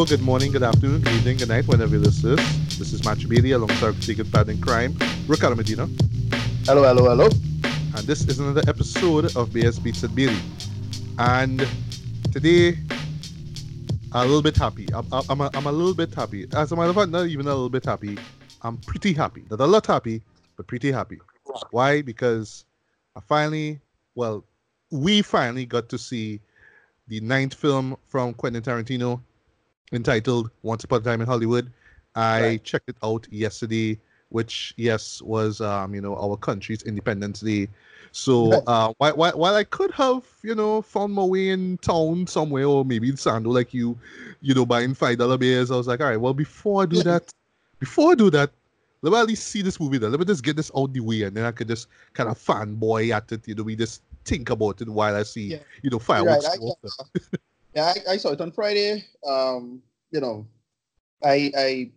Hello, good morning, good afternoon, good evening, good night, whenever you listen. This is Matthew Bailey alongside Secret Bad and Crime, Ricardo Medina. Hello, hello, hello. And this is another episode of BS Beats and Bailey. And today, I'm a little bit happy. I'm, I'm, a, I'm a little bit happy. As a matter of fact, not even a little bit happy. I'm pretty happy. Not a lot happy, but pretty happy. Why? Because I finally, well, we finally got to see the ninth film from Quentin Tarantino entitled Once Upon a Time in Hollywood. I right. checked it out yesterday, which, yes, was, um, you know, our country's Independence Day. So uh, while, while, while I could have, you know, found my way in town somewhere or maybe in Sando like you, you know, buying $5 beers, I was like, all right, well, before I do that, before I do that, let me at least see this movie then. Let me just get this out the way and then I could just kind of fanboy at it. You know, we just think about it while I see, yeah. you know, fireworks. Right. I, yeah, I, I, saw it on Friday. Um, you know, I I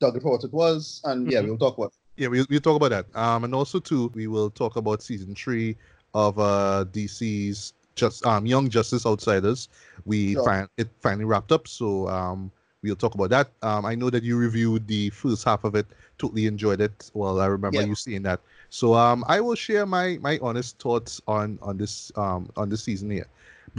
dug it for what it was, and yeah, mm-hmm. we'll talk about. It. Yeah, we'll, we'll talk about that. Um, and also too, we will talk about season three of uh DC's just um Young Justice Outsiders. We sure. find it finally wrapped up, so um we'll talk about that. Um, I know that you reviewed the first half of it, totally enjoyed it. Well, I remember yeah. you seeing that. So um, I will share my my honest thoughts on on this um on this season here.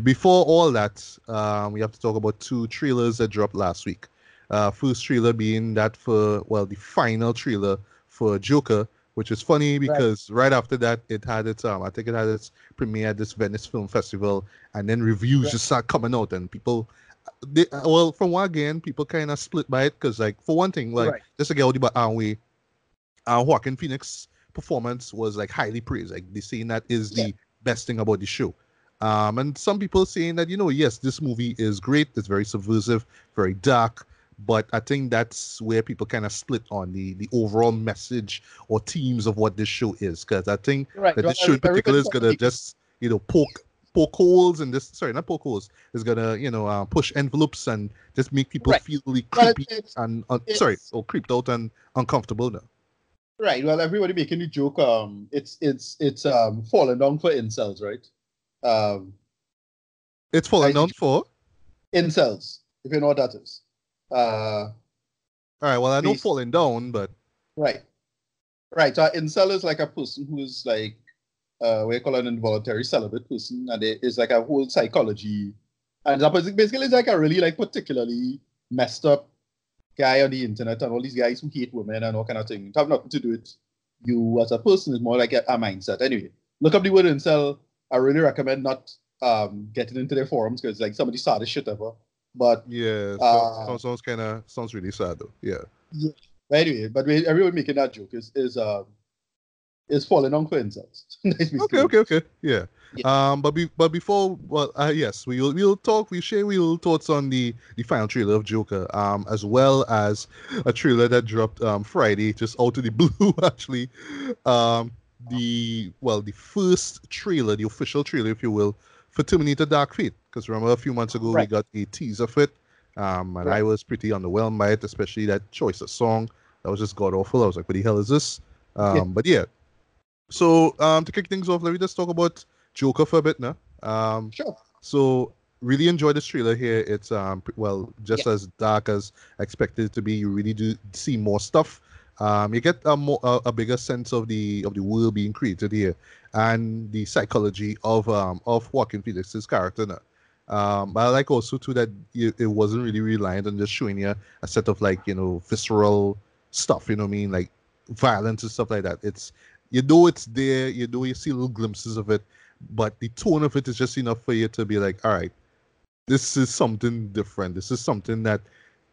Before all that, um, we have to talk about two trailers that dropped last week. Uh, first trailer being that for well the final trailer for Joker, which is funny because right. right, after that it had its um I think it had its premiere at this Venice Film Festival, and then reviews right. just start coming out and people they, well, from one again, people kind of split by it because, like, for one thing, like, right. get out about Aren't we, uh, Joaquin Phoenix performance was like highly praised. Like, they saying that is the yeah. best thing about the show. Um, and some people saying that, you know, yes, this movie is great. It's very subversive, very dark. But I think that's where people kind of split on the the overall message or themes of what this show is. Because I think right. that this show in particular is gonna just, you know, poke poke holes and this sorry not poke holes is gonna you know uh, push envelopes and just make people right. feel really creepy and uh, sorry or creeped out and uncomfortable now right well everybody making the joke um it's it's it's um falling down for incels right um it's falling down for incels if you know what that is uh all right well i know falling down but right right so incel is like a person who's like uh, we call an involuntary celibate person, and it is like a whole psychology, and that basically is like a really like particularly messed up guy on the internet, and all these guys who hate women and all kind of thing. It have nothing to do with you as a person. It's more like a, a mindset. Anyway, look up the word incel. I really recommend not um, getting into their forums because like some of the saddest shit ever. But yeah, uh, sounds, sounds kind of sounds really sad though. Yeah. Yeah. But anyway, but we, everyone making that joke is is um is falling on coincidence. okay, okay, okay. Yeah. yeah. Um, but be, but before, well, uh, yes, we will we'll talk. We share we will thoughts on the the final trailer of Joker, um, as well as a trailer that dropped um Friday, just out of the blue, actually. Um, the well, the first trailer, the official trailer, if you will, for Terminator Dark Fate. Because remember, a few months ago right. we got a teaser of it, um, and right. I was pretty underwhelmed by it, especially that choice of song. That was just god awful. I was like, "What the hell is this?" Um, yeah. But yeah, so um, to kick things off, let me just talk about Joker for a bit now. Um, sure. So really enjoy this trailer here. It's um well just yeah. as dark as expected it to be. You really do see more stuff. Um, you get a more a, a, bigger sense of the of the world being created here and the psychology of um of Joaquin Phoenix's character. Um, but I like also too that it, it wasn't really reliant on just showing you a set of like you know visceral stuff. You know what I mean, like violence and stuff like that. It's you know it's there, you know you see little glimpses of it, but the tone of it is just enough for you to be like, all right, this is something different. This is something that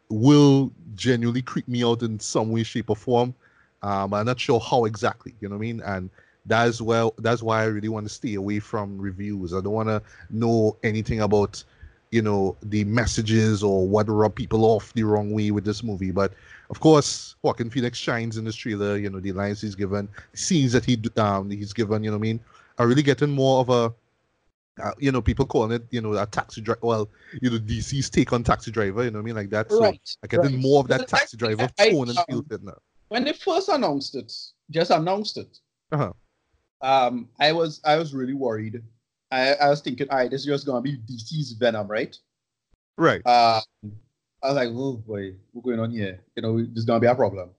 will genuinely creep me out in some way, shape, or form. Um, I'm not sure how exactly, you know what I mean? And that's well that's why I really want to stay away from reviews. I don't want to know anything about you know the messages or what rub people off the wrong way with this movie. But of course, Joaquin Phoenix shines in this trailer. You know the lines he's given, scenes that he um he's given. You know, what I mean, are really getting more of a uh, you know, people calling it, you know, a taxi driver. Well, you know, DC's take on taxi driver. You know what I mean, like that. So right, I getting right. more of that taxi driver I, tone I, and feel it now. When they first announced it, just announced it. Uh-huh. Um, I was I was really worried I, I was thinking, all right, this is just gonna be DC's Venom, right? Right. Uh, I was like, oh boy, what's going on here? You know, there's gonna be a problem.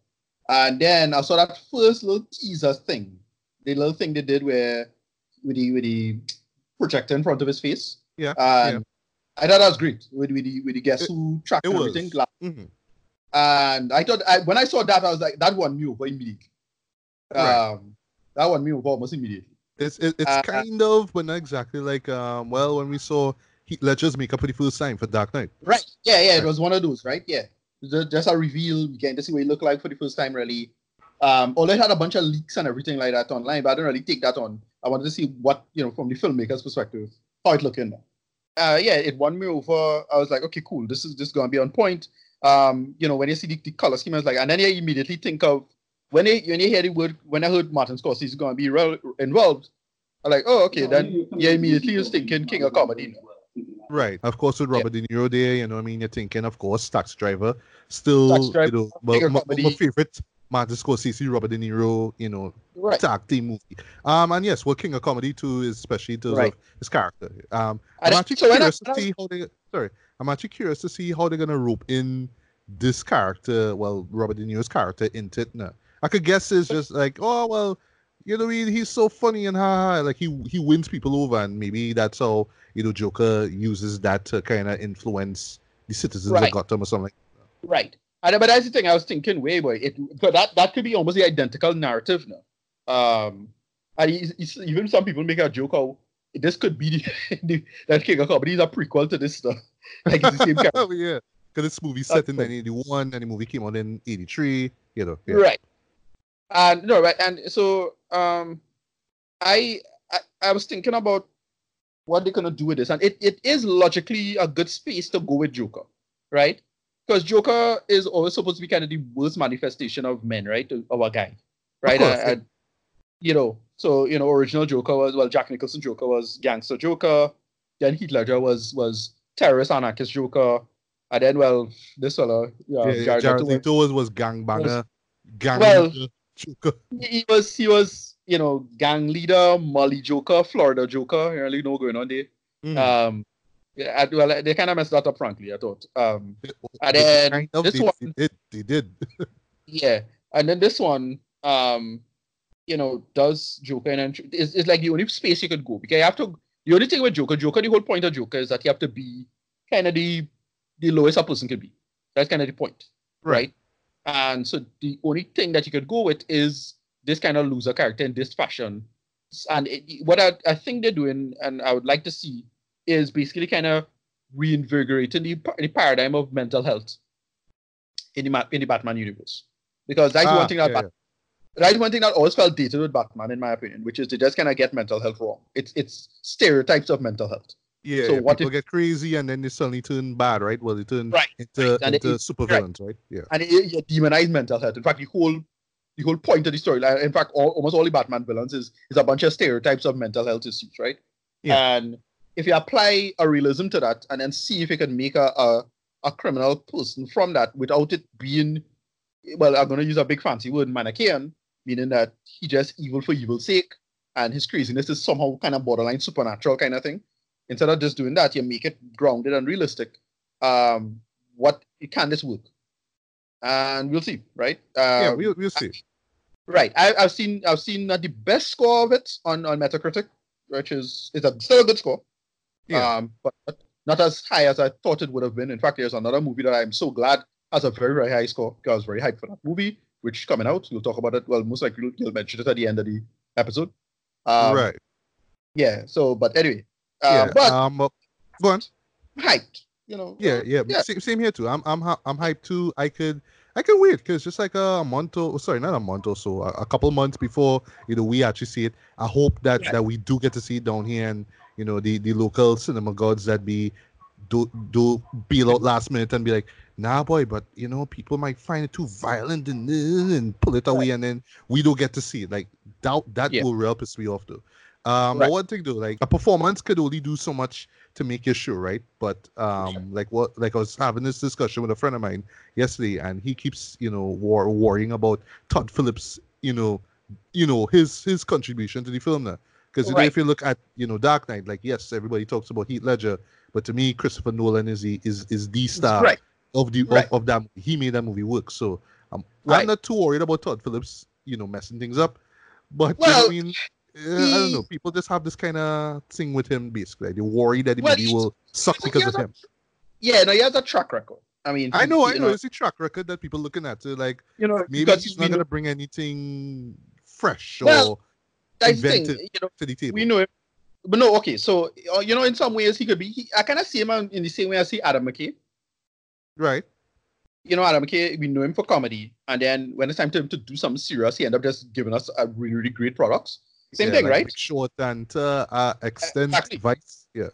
And then I saw that first little teaser thing, the little thing they did where with the with the projector in front of his face. Yeah. And yeah. I thought that was great with with the with the guess who track and everything. Mm-hmm. And I thought I, when I saw that, I was like, that one me over immediately. Right. Um, that one over almost immediately. It's it, it's uh, kind of, but not exactly like um. Well, when we saw Heath Ledger's makeup for the first time for Dark Knight. Right. Yeah, yeah. It was one of those, right? Yeah. Just a reveal. We get to see what he looked like for the first time, really. Um, although it had a bunch of leaks and everything like that online, but I do not really take that on. I wanted to see what you know from the filmmaker's perspective, how it looked looking. Uh, yeah, it won me over. I was like, okay, cool. This is just gonna be on point. Um, you know, when you see the, the color scheme, I was like, and then you immediately think of when you when you hear the word when I heard Martin Scorsese is gonna be real, involved. I'm like, oh, okay, then you immediately you're thinking King of Comedy. Right. Of course, with Robert yeah. De Niro there, you know, I mean, you're thinking, of course, Taxi Driver. Still, Taxi Driver, you know, well, my, my, favorite Martin Scorsese, Robert De Niro, you know, right. tag team movie. Um, and yes, well, King of Comedy too, especially in terms right. of his character. Um, I'm actually so curious I, to see how they. Sorry, I'm actually curious to see how they're gonna rope in this character. Well, Robert De Niro's character into it now. I could guess it's just like, oh well, you know, he, he's so funny and ha, ha like he he wins people over, and maybe that's how you know Joker uses that to kind of influence the citizens right. of Gotham or something. Right. And, but that's the thing I was thinking, way boy, it but that that could be almost the identical narrative now. Um, and even some people make a joke how this could be the, the that King of Comedy is a prequel to this stuff. Like it's the same character. oh, yeah, because this movie set in 1981 and the movie came out in 83. You know, yeah. right? And no, right, and so um, I, I I was thinking about what they're gonna do with this, and it, it is logically a good space to go with Joker, right? Because Joker is always supposed to be kind of the worst manifestation of men, right? Of a guy, right? And, and, you know, so you know, original Joker was well, Jack Nicholson Joker was gangster Joker, then Heath Ledger was was terrorist anarchist Joker, and then well, this fellow, yeah, yeah Jared, Jared Leto was was gangbanger, gang well, Joker. He was he was you know gang leader, Molly Joker, Florida Joker. You really know going on there. Mm. Um, yeah, well, they kind of messed that up, frankly. I thought. Um, and then kind of, this they, one, they did, they did. yeah, and then this one, um, you know, does Joker and it's, it's like the only space you could go because you have to. The only thing with Joker, Joker, the whole point of Joker is that you have to be kind of the the lowest a person could be. That's kind of the point, right? right? And so the only thing that you could go with is this kind of loser character in this fashion. And it, what I, I think they're doing, and I would like to see, is basically kind of reinvigorating the, the paradigm of mental health in the, in the Batman universe. Because that's ah, one thing that yeah, That's one thing that always felt dated with Batman, in my opinion, which is they just kind of get mental health wrong. It's it's stereotypes of mental health. Yeah, so what people if, get crazy and then they suddenly turn bad, right? Well, they turn right, into, right. into super villains, right. right? Yeah. And it, it, it demonize mental health. In fact, the whole the whole point of the story, like, in fact, all, almost all the Batman villains is is a bunch of stereotypes of mental health issues, right? Yeah. And if you apply a realism to that and then see if you can make a, a, a criminal person from that without it being, well, I'm going to use a big fancy word, Manichaean, meaning that he just evil for evil's sake and his craziness is somehow kind of borderline supernatural kind of thing. Instead of just doing that, you make it grounded and realistic. Um, what can this work? And we'll see, right? Uh, yeah, we'll, we'll see. Right. I, have seen I've seen uh, the best score of it on, on Metacritic, which is it's a still a good score. Yeah. Um, but not as high as I thought it would have been. In fact, there's another movie that I'm so glad has a very, very high score because I was very hyped for that movie, which is coming out. We'll talk about it. Well, most likely you'll, you'll mention it at the end of the episode. Um, right. Yeah. So, but anyway. Uh, yeah. But um, go on. Hyped. You know. Yeah. Yeah. yeah. Same, same here too. I'm I'm I'm hyped too. I could. I can wait because just like a month or sorry, not a month or so, a, a, couple months before you know we actually see it. I hope that yeah. that we do get to see it down here and you know the the local cinema gods that be do do peel out last minute and be like, nah, boy, but you know people might find it too violent and and pull it away, right. and then we don't get to see it. Like that that yeah. will real piss me off though. Um, right. one thing though, like a performance could only do so much to make you sure, right? But um, like what, like I was having this discussion with a friend of mine yesterday, and he keeps, you know, war, worrying about Todd Phillips, you know, you know his his contribution to the film now. Because right. if you look at you know Dark Knight, like yes, everybody talks about Heath Ledger, but to me, Christopher Nolan is the is is the star. Right. of the Right. of, of that movie. he made that movie work. So um. I'm not too worried about Todd Phillips, you know, messing things up. But Well, you know, I mean, uh, I don't know. People just have this kind of thing with him, basically. They worry that the Well, movie he- will suck because of a- him. Yeah, no, he has a track record. I mean, I know, I you know. It's a track record that people looking at. So like You know, maybe he's not gonna bring anything fresh Well, or that's the thing. You know, to the table. we know him. But no, okay. So uh, you know, in some ways, he could be. He, I kind of see him in the same way I see Adam McKay. right? You know, Adam McKay. We know him for comedy, and then when it's time to him to do something serious, he end up just giving us a really, really great products. Same Yeah, thing, like right? Short and uh, uh, extent Exactly. Vice. Yeah.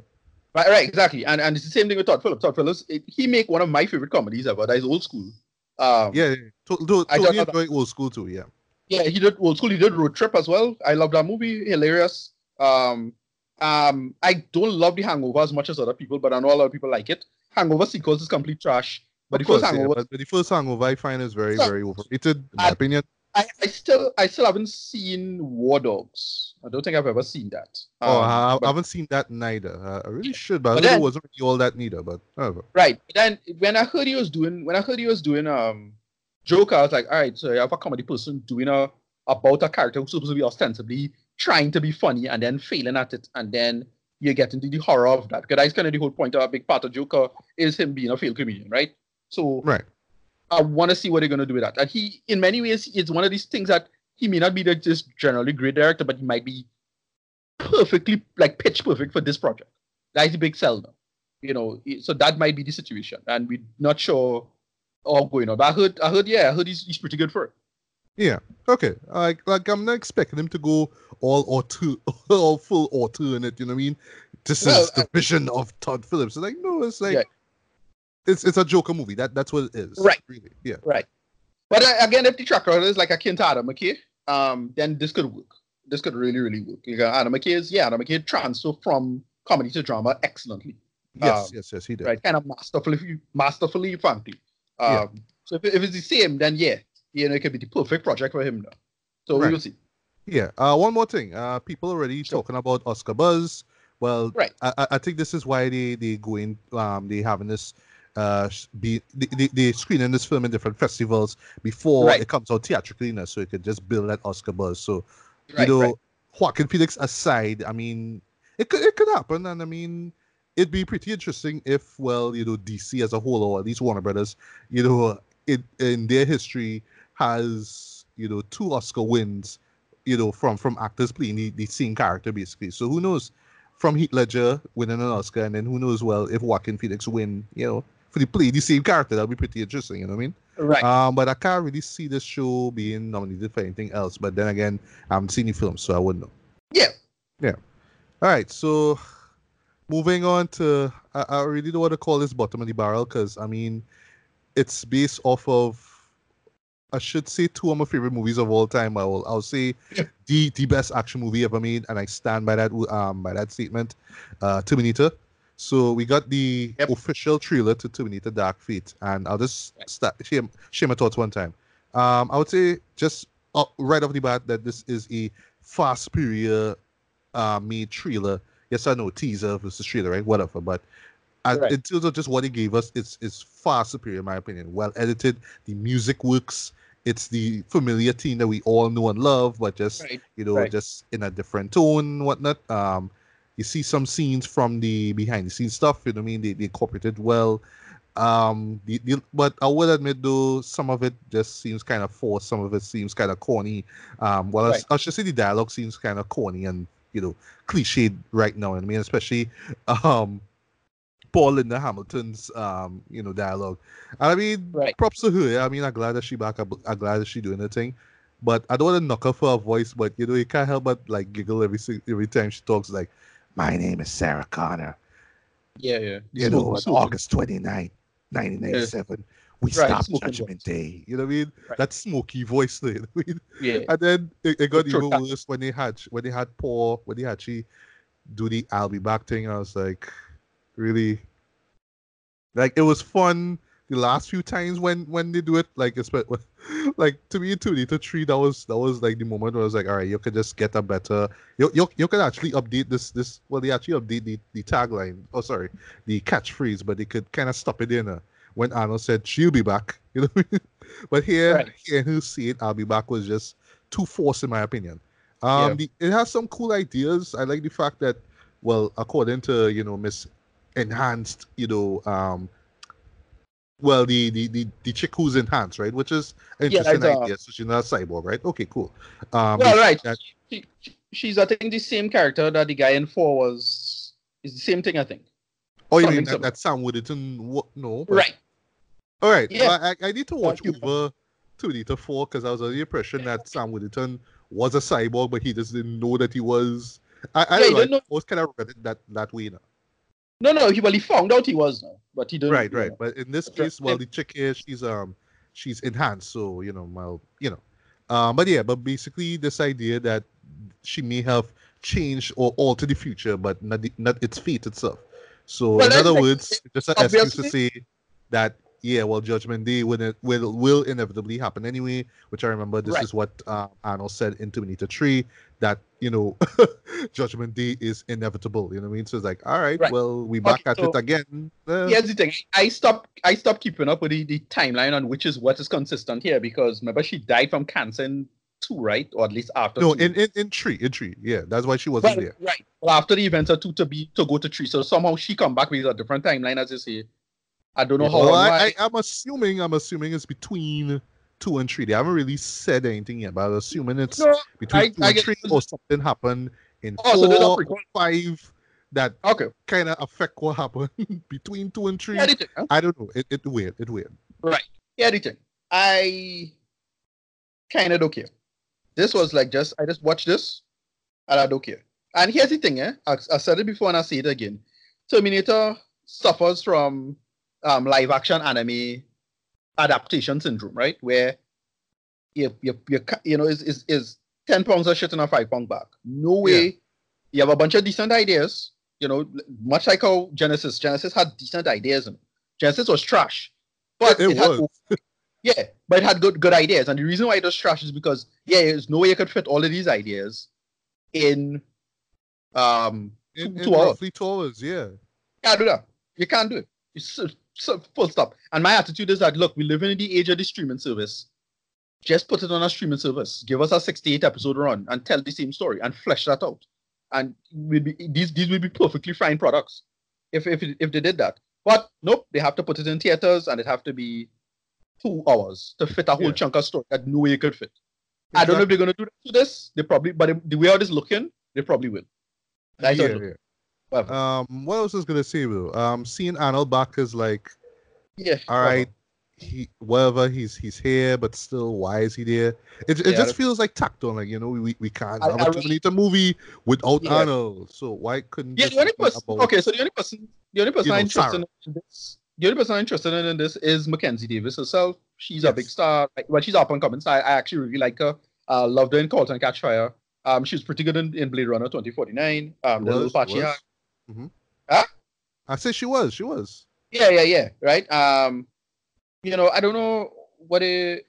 Right, right, exactly. And and it's the same thing with Todd Phillips. Todd Phillips, it- he make one of my favorite comedies ever. That is old school. Um, Yeah, yeah. To, to, totally enjoy old school too. Yeah. Yeah, he did old school. He did road trip as well. I love that movie. Hilarious. Um, um, I don't love the Hangover as much as other people, but I know a lot of people like it. Hangover sequels is complete trash. But Of the first course, yeah, Hangover, but, but the first hangover I find is very, So- very overrated, in my opinion. I, I still, I still haven't seen War Dogs. I don't think I've ever seen that. oh, Um, I, I but- haven't seen that neither. Uh, I really should, but, But I then- it wasn't really all that neither. But whatever. Right. Then when I heard he was doing when I heard he was doing um Joker, I was like, all right, so you have a comedy person doing a about a character who's supposed to be ostensibly trying to be funny and then failing at it, and then you get into the horror of that. Because that's kind of the whole point of a big part of Joker is him being a failed comedian, right? So Right. I want to see what they're gonna do with that. And he, in many ways, it's one of these things that he may not be the just generally great director, but he might be perfectly like pitch perfect for this project. That's the big sell now. You know, so that might be the situation, and we're not sure all going on. But I heard, I heard, yeah, I heard he's, he's pretty good for it. Yeah. Okay. Like, like I'm not expecting him to go all auteur, all full auteur in it. You know what I mean? This Well, is the uh, vision of Todd Phillips. It's like no, it's like Yeah. it's it's a Joker movie. That that's what it is. Right. Really. Yeah. Right. But uh, again, if the track record is like a Adam McKay, um, then this could work. This could really, really work. You got Adam McKay is yeah, Adam McKay transfer from comedy to drama excellently. Yes. Um, yes. Yes. He did. right? Kind of masterfully, masterfully, frankly. Um, Yeah. So if, if it's the same, then yeah, you know, it could be the perfect project for him now. So Right. we will see. Yeah. Uh, one more thing. Uh, people already Sure. talking about Oscar buzz. Well, Right. I, I- think this is why they they going um they having this uh be they, they, screening this film in different festivals before Right. it comes out theatrically, know, so it could just build that Oscar buzz. So Right, you know, right. Joaquin Phoenix aside, I mean, it could it could happen, and I mean, it'd be pretty interesting if, well, you know, DC as a whole, or at least Warner Brothers, you know, it in their history has you know two Oscar wins, you know, from from actors playing the, the same character basically. So who knows? From Heath Ledger winning an Oscar, and then who knows? Well, if Joaquin Phoenix win, you know, for the play the same character, that'll be pretty interesting. You know what I mean? Right. Um, but I can't really see this show being nominated for anything else. But then again, I haven't seen the film, so I wouldn't know. Yeah. Yeah. All right, so moving on to, I, I really don't want to call this bottom of the barrel because I mean, it's based off of, I should say two of my favorite movies of all time. I will, I'll say the the best action movie ever made, and I stand by that um by that statement. Uh, Terminator. So we got the Yep. official trailer to Terminator: Dark Fate, and I'll just start share, share my thoughts one time. Um, I would say just uh, right off the bat that this is a far superior uh, made trailer. Yes, I know teaser versus trailer, right? Whatever, but Right. in terms of just what it gave us, it's it's far superior in my opinion. Well edited, the music works. It's the familiar theme that we all know and love, but just Right. you know, right. just in a different tone, whatnot. Um, you see some scenes from the behind the scenes stuff. You know what I mean? They, they incorporated well. Um, the, the, but I will admit though, some of it just seems kind of forced. Some of it seems kind of corny. Um, well, I, I should say the dialogue seems kind of corny and you know cliched right now. I mean, especially um, Paul Linda Hamilton's um, you know, dialogue. And I mean, Right. props to her. I mean, I'm glad that she back. I'm, I'm glad that she doing her thing. But I don't want to knock her for her voice. But you know, you can't help but like giggle every every time she talks. Like, my name is Sarah Connor. Yeah, yeah. You know, on August 29th, 1997, we Right, smoking Judgment voice. Day. You know what I mean? Right. That smoky voice there. You know I mean? Yeah. And then it, it got even worse when they had when they had Paul when they had she do the I'll be back thing. I was like, really, like it was fun the last few times when when they do it. Like especially like to me two to three that was that was like the moment where I was like, all right, you can just get a better you you, you could actually update this this well they actually update the, the tagline. Oh sorry, the catchphrase, but they could kind of stop it in. Uh, when Arnold said she'll be back. You know, but here, Right. here who see it, I'll be back was just too forced in my opinion. Um, Yeah. the, it has some cool ideas. I like the fact that, well, according to you know Miss Enhanced, you know, um, well, the the the, the chick who's enhanced, right? Which is an Yeah, interesting uh, idea. So she's not a cyborg, right? Okay, cool. Um, Well, right. that- She, she- she's, I think, the same character that the guy in four was. Is the same thing, I think. oh, you something mean that, that Sam Worthington? What? No. but- Right. All right. Yeah. I, I need to watch you. over Terminator 4 because I was under the impression that Sam Worthington was a cyborg, but he just didn't know that he was. I, I Yeah, don't know. I always kind of read it that, that way. Now. No, no. He well, he found out he was but he didn't. Right, right. know. But in this That's right. case, well, the chick here, she's um, she's enhanced, so you know, well, you know, um, but yeah, but basically, this idea that she may have changed or altered the future, but not the, not its fate itself. So, Well, in other like- words, just an excuse to say that yeah, well, Judgment Day will will will inevitably happen anyway. Which I remember, this Right. is what uh, Arnold said in Terminator Three that you know, Judgment Day is inevitable. You know what I mean? So it's like, all right, Right. well, we back Okay, at so- it again. Uh, Here's the thing. I stopped. I stopped keeping up with the, the timeline on which is what is consistent here because remember she died from cancer in two, right, or at least after. No, two. in, in in three, in three, yeah, that's why she wasn't Well, there. right. Well, after the events are two to be to go to three, so somehow she come back with a different timeline, as you say. I don't know how. Well, I, I, I'm assuming, I'm assuming it's between two and three. They haven't really said anything yet, but I'm assuming it's no. between I- two I and three, or something happened in Oh, so they're not four, five that Okay. kind of affect what happened between two and three. Yeah, thing, huh? I don't know. It it weird. It weird. Right. Yeah, the. I kind of don't care. This was like just I just watched this, and I don't care. And here's the thing, eh? I, I said it before and I say it again. Terminator suffers from um, live action anime adaptation syndrome, right? Where you you you, you know is is is ten pounds of shit in a five pound bag. No way. You have a bunch of decent ideas. You know, much like how Genisys. Genisys had decent ideas. And Genisys was trash, but It had was. yeah, but it had good good ideas, and the reason why it was trash is because yeah, there's no way you could fit all of these ideas in um In, two, in two hours. roughly two hours, yeah. Can't do that. You can't do it. It's so, full stop. And my attitude is that look, we live in the age of the streaming service. Just put it on a streaming service. Give us a 68 episode run and tell the same story and flesh that out. And we'll be, these these will be perfectly fine products if if if they did that. But nope, they have to put it in theaters and it have to be two hours to fit a whole Yeah. chunk of story that no way you could fit. I don't know if they're gonna do this. They probably, but the way it is looking, they probably will. That's yeah, yeah. Um, what else was gonna say though? Um, seeing Arnold back is like, yeah. all right, he whatever he's he's here, but still, why is he there? It, it Yeah, just feels like tacked on. Like you know, we we can't I- have I a really- movie without Yeah. Arnold. So why couldn't Yeah, the only person. about- Okay, so the only person, the only person You know, interested in this, the only person I'm interested in, in this is Mackenzie Davis herself. She's a big star. Like, well, she's up and coming. So I, I actually really like her. Uh, loved her in Halt and Catch Fire. Um, she was pretty good in, in Blade Runner 2049. Um, the little part she had. Mhm. Huh? I said she was. She was. Yeah, yeah, yeah. Right. Um, you know, I don't know what they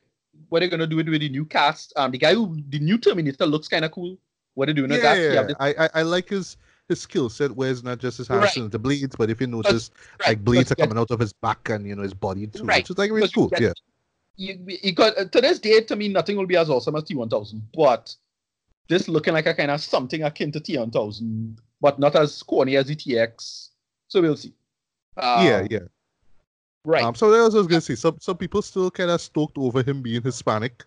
what they're gonna do with, with the new cast. Um, the guy who the new Terminator looks kind of cool. What are they're doing with Yeah, that? Yeah, this- I, I I like his his skill set where it's not just his hands Right. and the blades, but if you notice, right, like blades are coming out of his back and you know his body too, Right, which is like really cool. get- Yeah, you, you got uh, to this day to me nothing will be as awesome as T1000, but this looking like a kind of something akin to T1000, but not as corny as the TX. So we'll see. Uh, yeah, yeah. Right. Um, so that was what I was gonna say. Some some people still kind of stoked over him being Hispanic.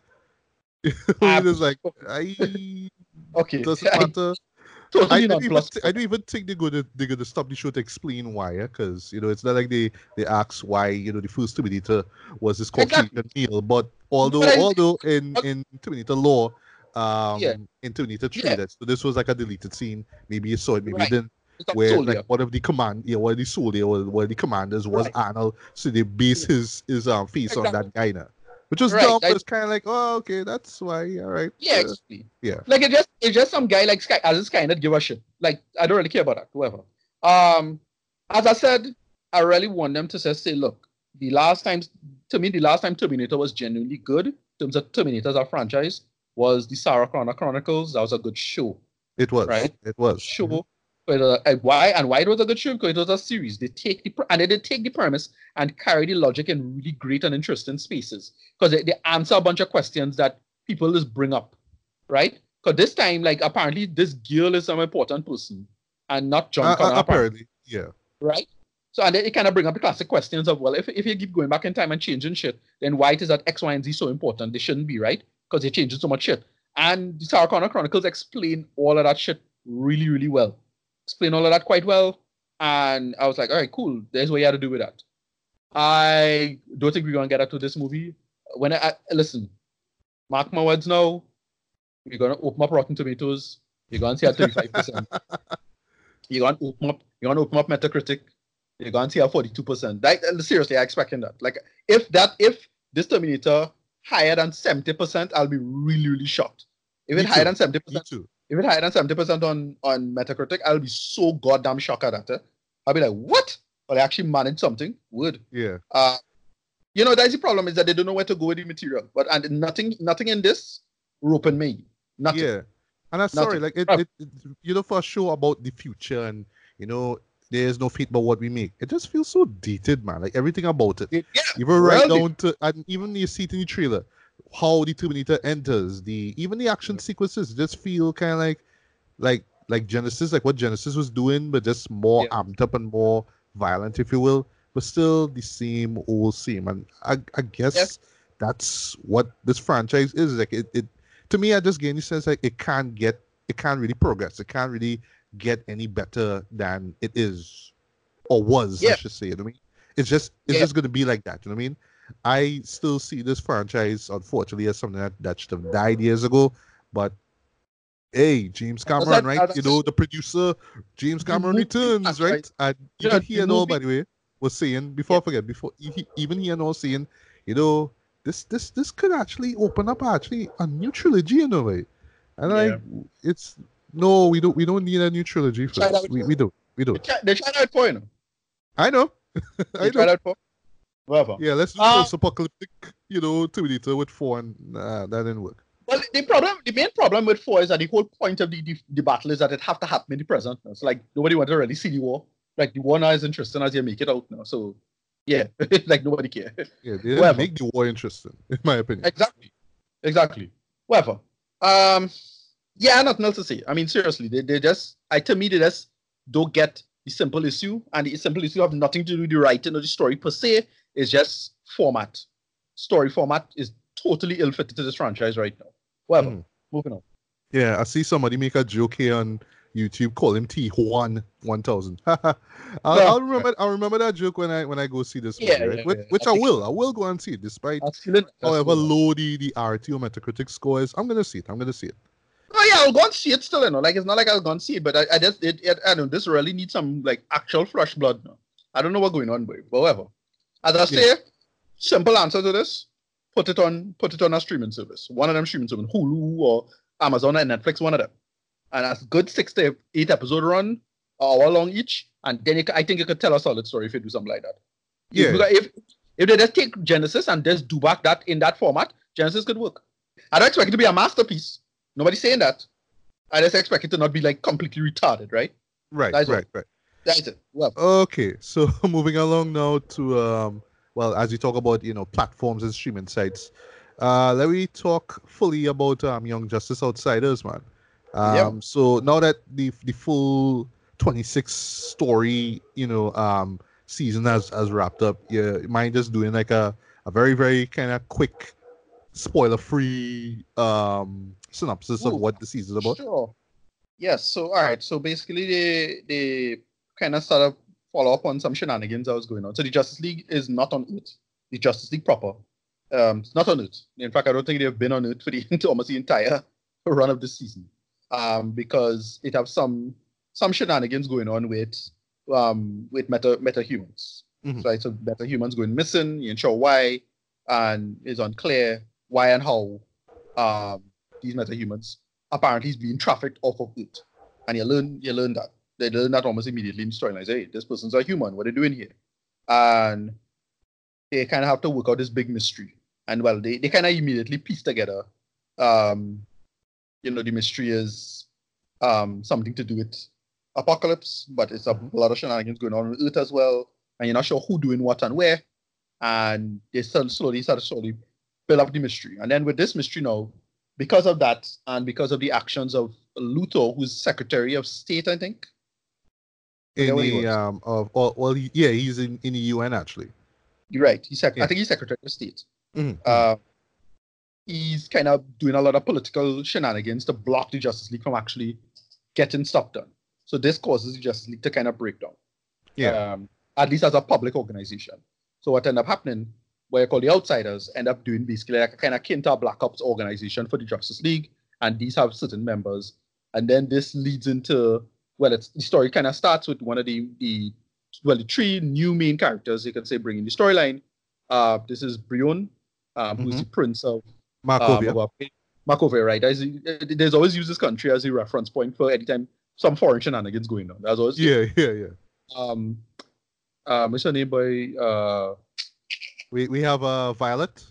Um, it's like I okay. doesn't matter. I, totally I, don't even, thi- I don't even think they're gonna they're gonna stop the show to explain why, because you know it's not like they they ask why you know the first Terminator was this Caucasian Exactly. male, but although although in in Terminator law, um, Yeah. in Terminator Three, Yeah. so this was like a deleted scene. Maybe you saw it, maybe Right. you didn't. Where soldier. like one of the command, yeah, one of the soldier, one of the commanders was Right. Arnold, so they base his his um face on that guy now, which was Right, dumb. But it's kind of like, oh, okay, that's why. All right. yeah, uh, exactly. yeah. Like it just it's just some guy like Sky as guy that give a shit. Like I don't really care about that. Whoever. Um, as I said, I really want them to just say, look, the last time to me, the last time Terminator was genuinely good in terms of Terminator as a franchise was the Sarah Connor Chronicles. That was a good show. It was. Right. It was. Show Mhm. But, uh, why and why it was a good show because it was a series. They take the and they did take the premise and carry the logic in really great and interesting spaces because they, they answer a bunch of questions that people just bring up, right? Because this time, like apparently, this girl is some important person and not John uh, Connor. Uh, apparently, yeah. Right. So and it kind of bring up the classic questions of well, if if you keep going back in time and changing shit, then why is that X, Y, and Z so important? They shouldn't be, right? Because they're changing so much shit. And the Sarah Connor Chronicles explain all of that shit really, really well. Explain all of that quite well. And I was like, all right, cool. There's what you had to do with that. I don't think we're gonna get out to this movie. When I, I listen, mark my words now, you're gonna open up Rotten Tomatoes, you're gonna see at 35%. you're gonna open up, you're gonna open up Metacritic, you're going to see a 42%. That, seriously, I expecting that. Like, if that, if this Terminator higher than 70%, I'll be really, really shocked. If it higher than 70%, if it higher than 70% on, on Metacritic, I'll be so goddamn shocked at that. I'll be like, what? Well, they actually managed something. Would. Yeah. Uh, you know, that's the problem is that they don't know where to go with the material. But and nothing, nothing in this roping me. Nothing. Yeah. And I'm sorry, like it, it, it, you know, for a show about the future and you know there's no feet but what we make. It just feels so dated, man. Like everything about it. Yeah, even right down to and even you see it in the trailer, how the Terminator enters, the even the action sequences just feel kind of like like like Genisys, like what Genisys was doing, but just more yeah. amped up and more violent, if you will. But still the same old same. And I, I guess yes. that's what this franchise is. Like it, it to me I just get the sense like it can't get it can't really progress. It can't really get any better than it is or was, yeah. I should say. You know I mean? It's just it's yeah. just gonna be like that, you know what I mean? I still see this franchise, unfortunately, as something that, that should have died years ago. But hey, James Cameron, right? You know, the producer, James Cameron returns, right? right? And even he and all, by the way, was saying before yeah. I forget, before he, even he and all saying, you know, this this this could actually open up actually a new trilogy in a way. And yeah. like it's no, we don't. We don't need a new trilogy for this. We, we do. We do. They tried out for you know. I know. I know. tried out for. Whatever. Yeah, let's do uh, apocalyptic, you know, Terminator with four, and uh, that didn't work. Well, the problem, the main problem with four is that the whole point of the, the, the battle is that it have to happen in the present. It's like nobody want to really see the war. Like the war now is interesting as you make it out now. So, yeah, like nobody care. Yeah, they didn't make the war interesting, in my opinion. Exactly, exactly. Whatever. Um, yeah, nothing else to say. I mean, seriously, they, they just, I to me, they just don't get the simple issue, and the simple issue have nothing to do with the writing or the story per se. It's just format. Story format is totally ill fitted to this franchise right now. Whatever. Mm. Moving on. Yeah, I see somebody make a joke here on YouTube. Call him T Juan one thousand. I'll, I'll, remember. I'll remember that joke when I when I go see this movie, yeah, right? yeah, which, yeah. which I, I will. I will go and see it, despite however low the the RT or Metacritic score is. I'm gonna see it. I'm gonna see it. Oh yeah, I'll go and see it still, you know. Like it's not like I'll go and see it, but I, I just it, it I don't this really needs some like actual fresh blood. No? I don't know what's going on, but whatever. As I say, yeah. simple answer to this: put it on put it on a streaming service. One of them streaming service, Hulu or Amazon and Netflix, one of them. And that's good six to eight episode run, hour long each. And then I think you could tell a solid story if you do something like that. Yeah. If, if, if they just take Genisys and just do back that in that format, Genisys could work. I don't expect it to be a masterpiece, Nobody's saying that. I just expect it to not be like completely retarded, right? Right, right, right. That's it. Well. Okay, so moving along now to um, well, as you talk about you know platforms and streaming sites, uh, let me talk fully about um Young Justice Outsiders, man. Um, yep. so now that the the full 26 story, you know, um season has has wrapped up, yeah, mind just doing like a a very very kind of quick spoiler free um synopsis Ooh, of what the season is about? Sure. Yes. So all right. So basically, they they kind of sort of follow up on some shenanigans that was going on. So the Justice League is not on Earth. The Justice League proper, um, it's not on Earth. In fact, I don't think they've been on Earth for the almost the entire run of the season, um, because it have some some shenanigans going on with um with meta meta humans. Mm-hmm. Right. So meta humans going missing. You sure why, and it's unclear why and how. Um, these metahumans apparently is being trafficked off of it. And you learn you learn that. They learn that almost immediately in the storyline. Hey, this person's a human. What are they doing here? And they kind of have to work out this big mystery. And well, they, they kind of immediately piece together. Um, you know, the mystery is um, something to do with Apokolips, but it's a, Mhm. lot of shenanigans going on with Earth as well, and you're not sure who doing what and where. And they start slowly start to slowly build up the mystery. And then with this mystery now, because of that, and because of the actions of Luthor, who's Secretary of State, I think. In forget what he the um of well, well yeah he's in, in the UN actually. You're right. He's sec- Yeah. I think he's Secretary of State. Mhm. Uh, he's kind of doing a lot of political shenanigans to block the Justice League from actually getting stuff done. So this causes the Justice League to kind of break down. yeah. um, at least as a public organization. So what ended up happening, what I call the outsiders, end up doing basically like a kind of kin to Black Ops organization for the Justice League, and these have certain members. And then this leads into well, it's the story kind of starts with one of the the well the three new main characters you can say bringing the storyline. Uh, this is Brion, um, who's the prince of Markovia. um, Markovia, right? There's, there's always used this country as a reference point for anytime some foreign shenanigans going on. There's always yeah, yeah, yeah. um uh what's her name by uh We we have uh Violet.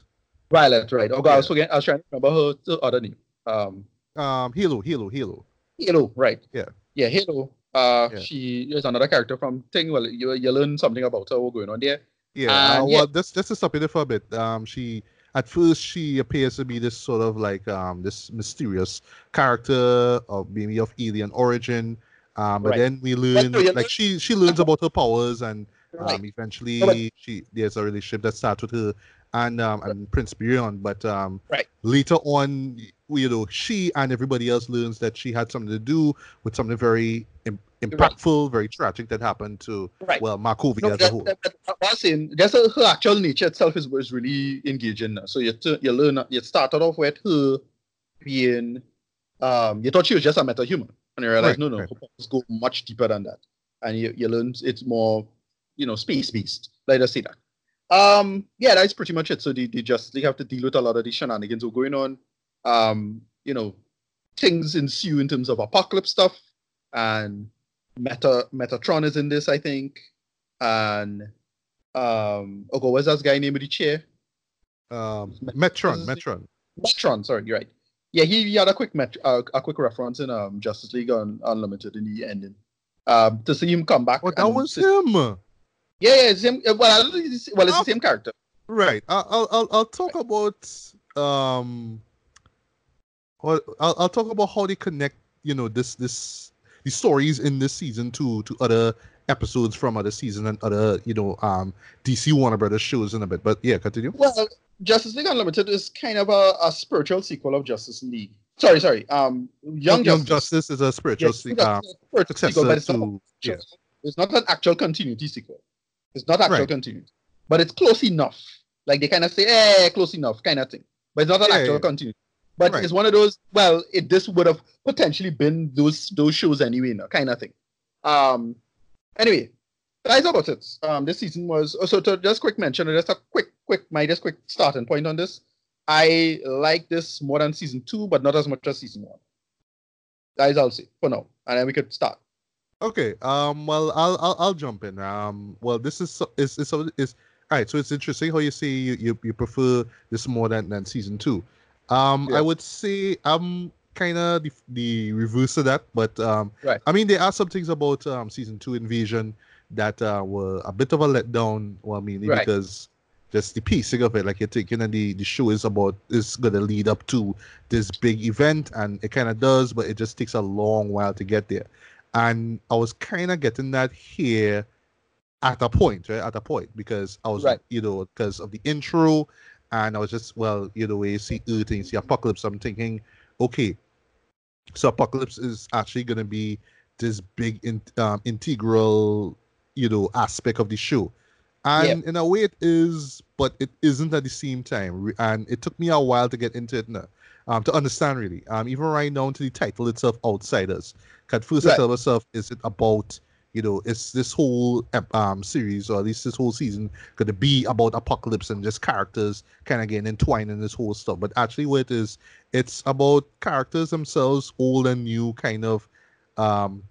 Violet, right? Oh god, I was Yeah. forgetting I was trying to remember her other name. Um Um Hilo, Hilo, Halo. Halo, right. Yeah. Yeah, Halo. Uh Yeah. she is another character from thing. Well you you learn something about her going on there. Yeah, uh, well, yeah. to stop you there for a bit. Um, she at first she appears to be this sort of like um this mysterious character of maybe of alien origin. Um, but Right. then we learn like she she learns about her powers and Right. um eventually she there's a relationship that starts with her and um and Prince Brion. But um Right. later on, you know, she and everybody else learns that she had something to do with something very Im- impactful, very tragic that happened to Right. well Markovia No, as a whole. that, that, I'm saying, just her, her actual nature itself is was really engaging. So you t- you learn you started off with her being um you thought she was just a meta human. And you realize Right, no no right. go much deeper than that. And you, you learn it's more, you know, space beast. Let us say that. Um yeah, that's pretty much it. So they, the Justice League have to deal with a lot of the shenanigans that are going on. Um, you know, things ensue in terms of Apokolips stuff and Meta Metatron is in this, I think, and um, oh what's that guy name of the chair? Um, Metron, Metron. Metron, sorry, you're right. Yeah, he, he had a quick met, uh, a quick reference in um Justice League un, Unlimited in the ending. Um, to see him come back. Oh, that was him. Yeah, yeah, him. uh, Well, I don't think it's, well, it's Oh. the same character. Right. I'll I'll I'll talk about um. Well, I'll I'll talk about how they connect. You know this this the stories in this season to to other episodes from other season and other you know um DC Warner Brothers shows in a bit. But yeah, continue. Well, Justice League Unlimited is kind of a, a spiritual sequel of Justice League. Sorry, sorry. Um, Young, Young Justice. Justice is a spiritual Yes, se- um, spiritual sequel, successor it's not yeah. It's not an actual continuity sequel. It's not actual Right. continuity, but it's close enough. Like they kind of say, "Eh, close enough," kind of thing. But it's not an Yeah, actual yeah. continuity. But Right. it's one of those. Well, it this would have potentially been those those shows anyway, no, kind of thing. Um. Anyway, that's about it. Um. This season was also to just quick mention, just a quick, quick, my just quick starting point on this. I like this more than season two, but not as much as season one. That is all I'll say for now, and then we could start. Okay. Um. Well, I'll I'll, I'll jump in. Um. Well, this is is is is all right. So it's interesting how you say you you, you prefer this more than than season two. Um. Yeah. I would say I'm kind of the the reverse of that, but um. Right. I mean, there are some things about um season two Invasion that uh, were a bit of a letdown. Well, mainly Right. because just the pacing of it, like you're thinking, and the the show is about is gonna lead up to this big event, and it kind of does, but it just takes a long while to get there and I was kind of getting that here at a point, right? At a point, because I was, Right. you know, because of the intro, and I was just, well, you know, you see Earth and you see Apokolips, I'm thinking, okay, so Apokolips is actually going to be this big, in, um, integral, you know, aspect of the show, and in a way it is, but it isn't at the same time, and it took me a while to get into it now. Um, to understand really, um, even right down to the title itself, Outsiders. First, I Right. tell myself, is it about you know, is this whole um series or at least this whole season going to be about Apokolips and just characters kind of getting entwined in this whole stuff? But actually, what it is, it's about characters themselves, old and new, kind of um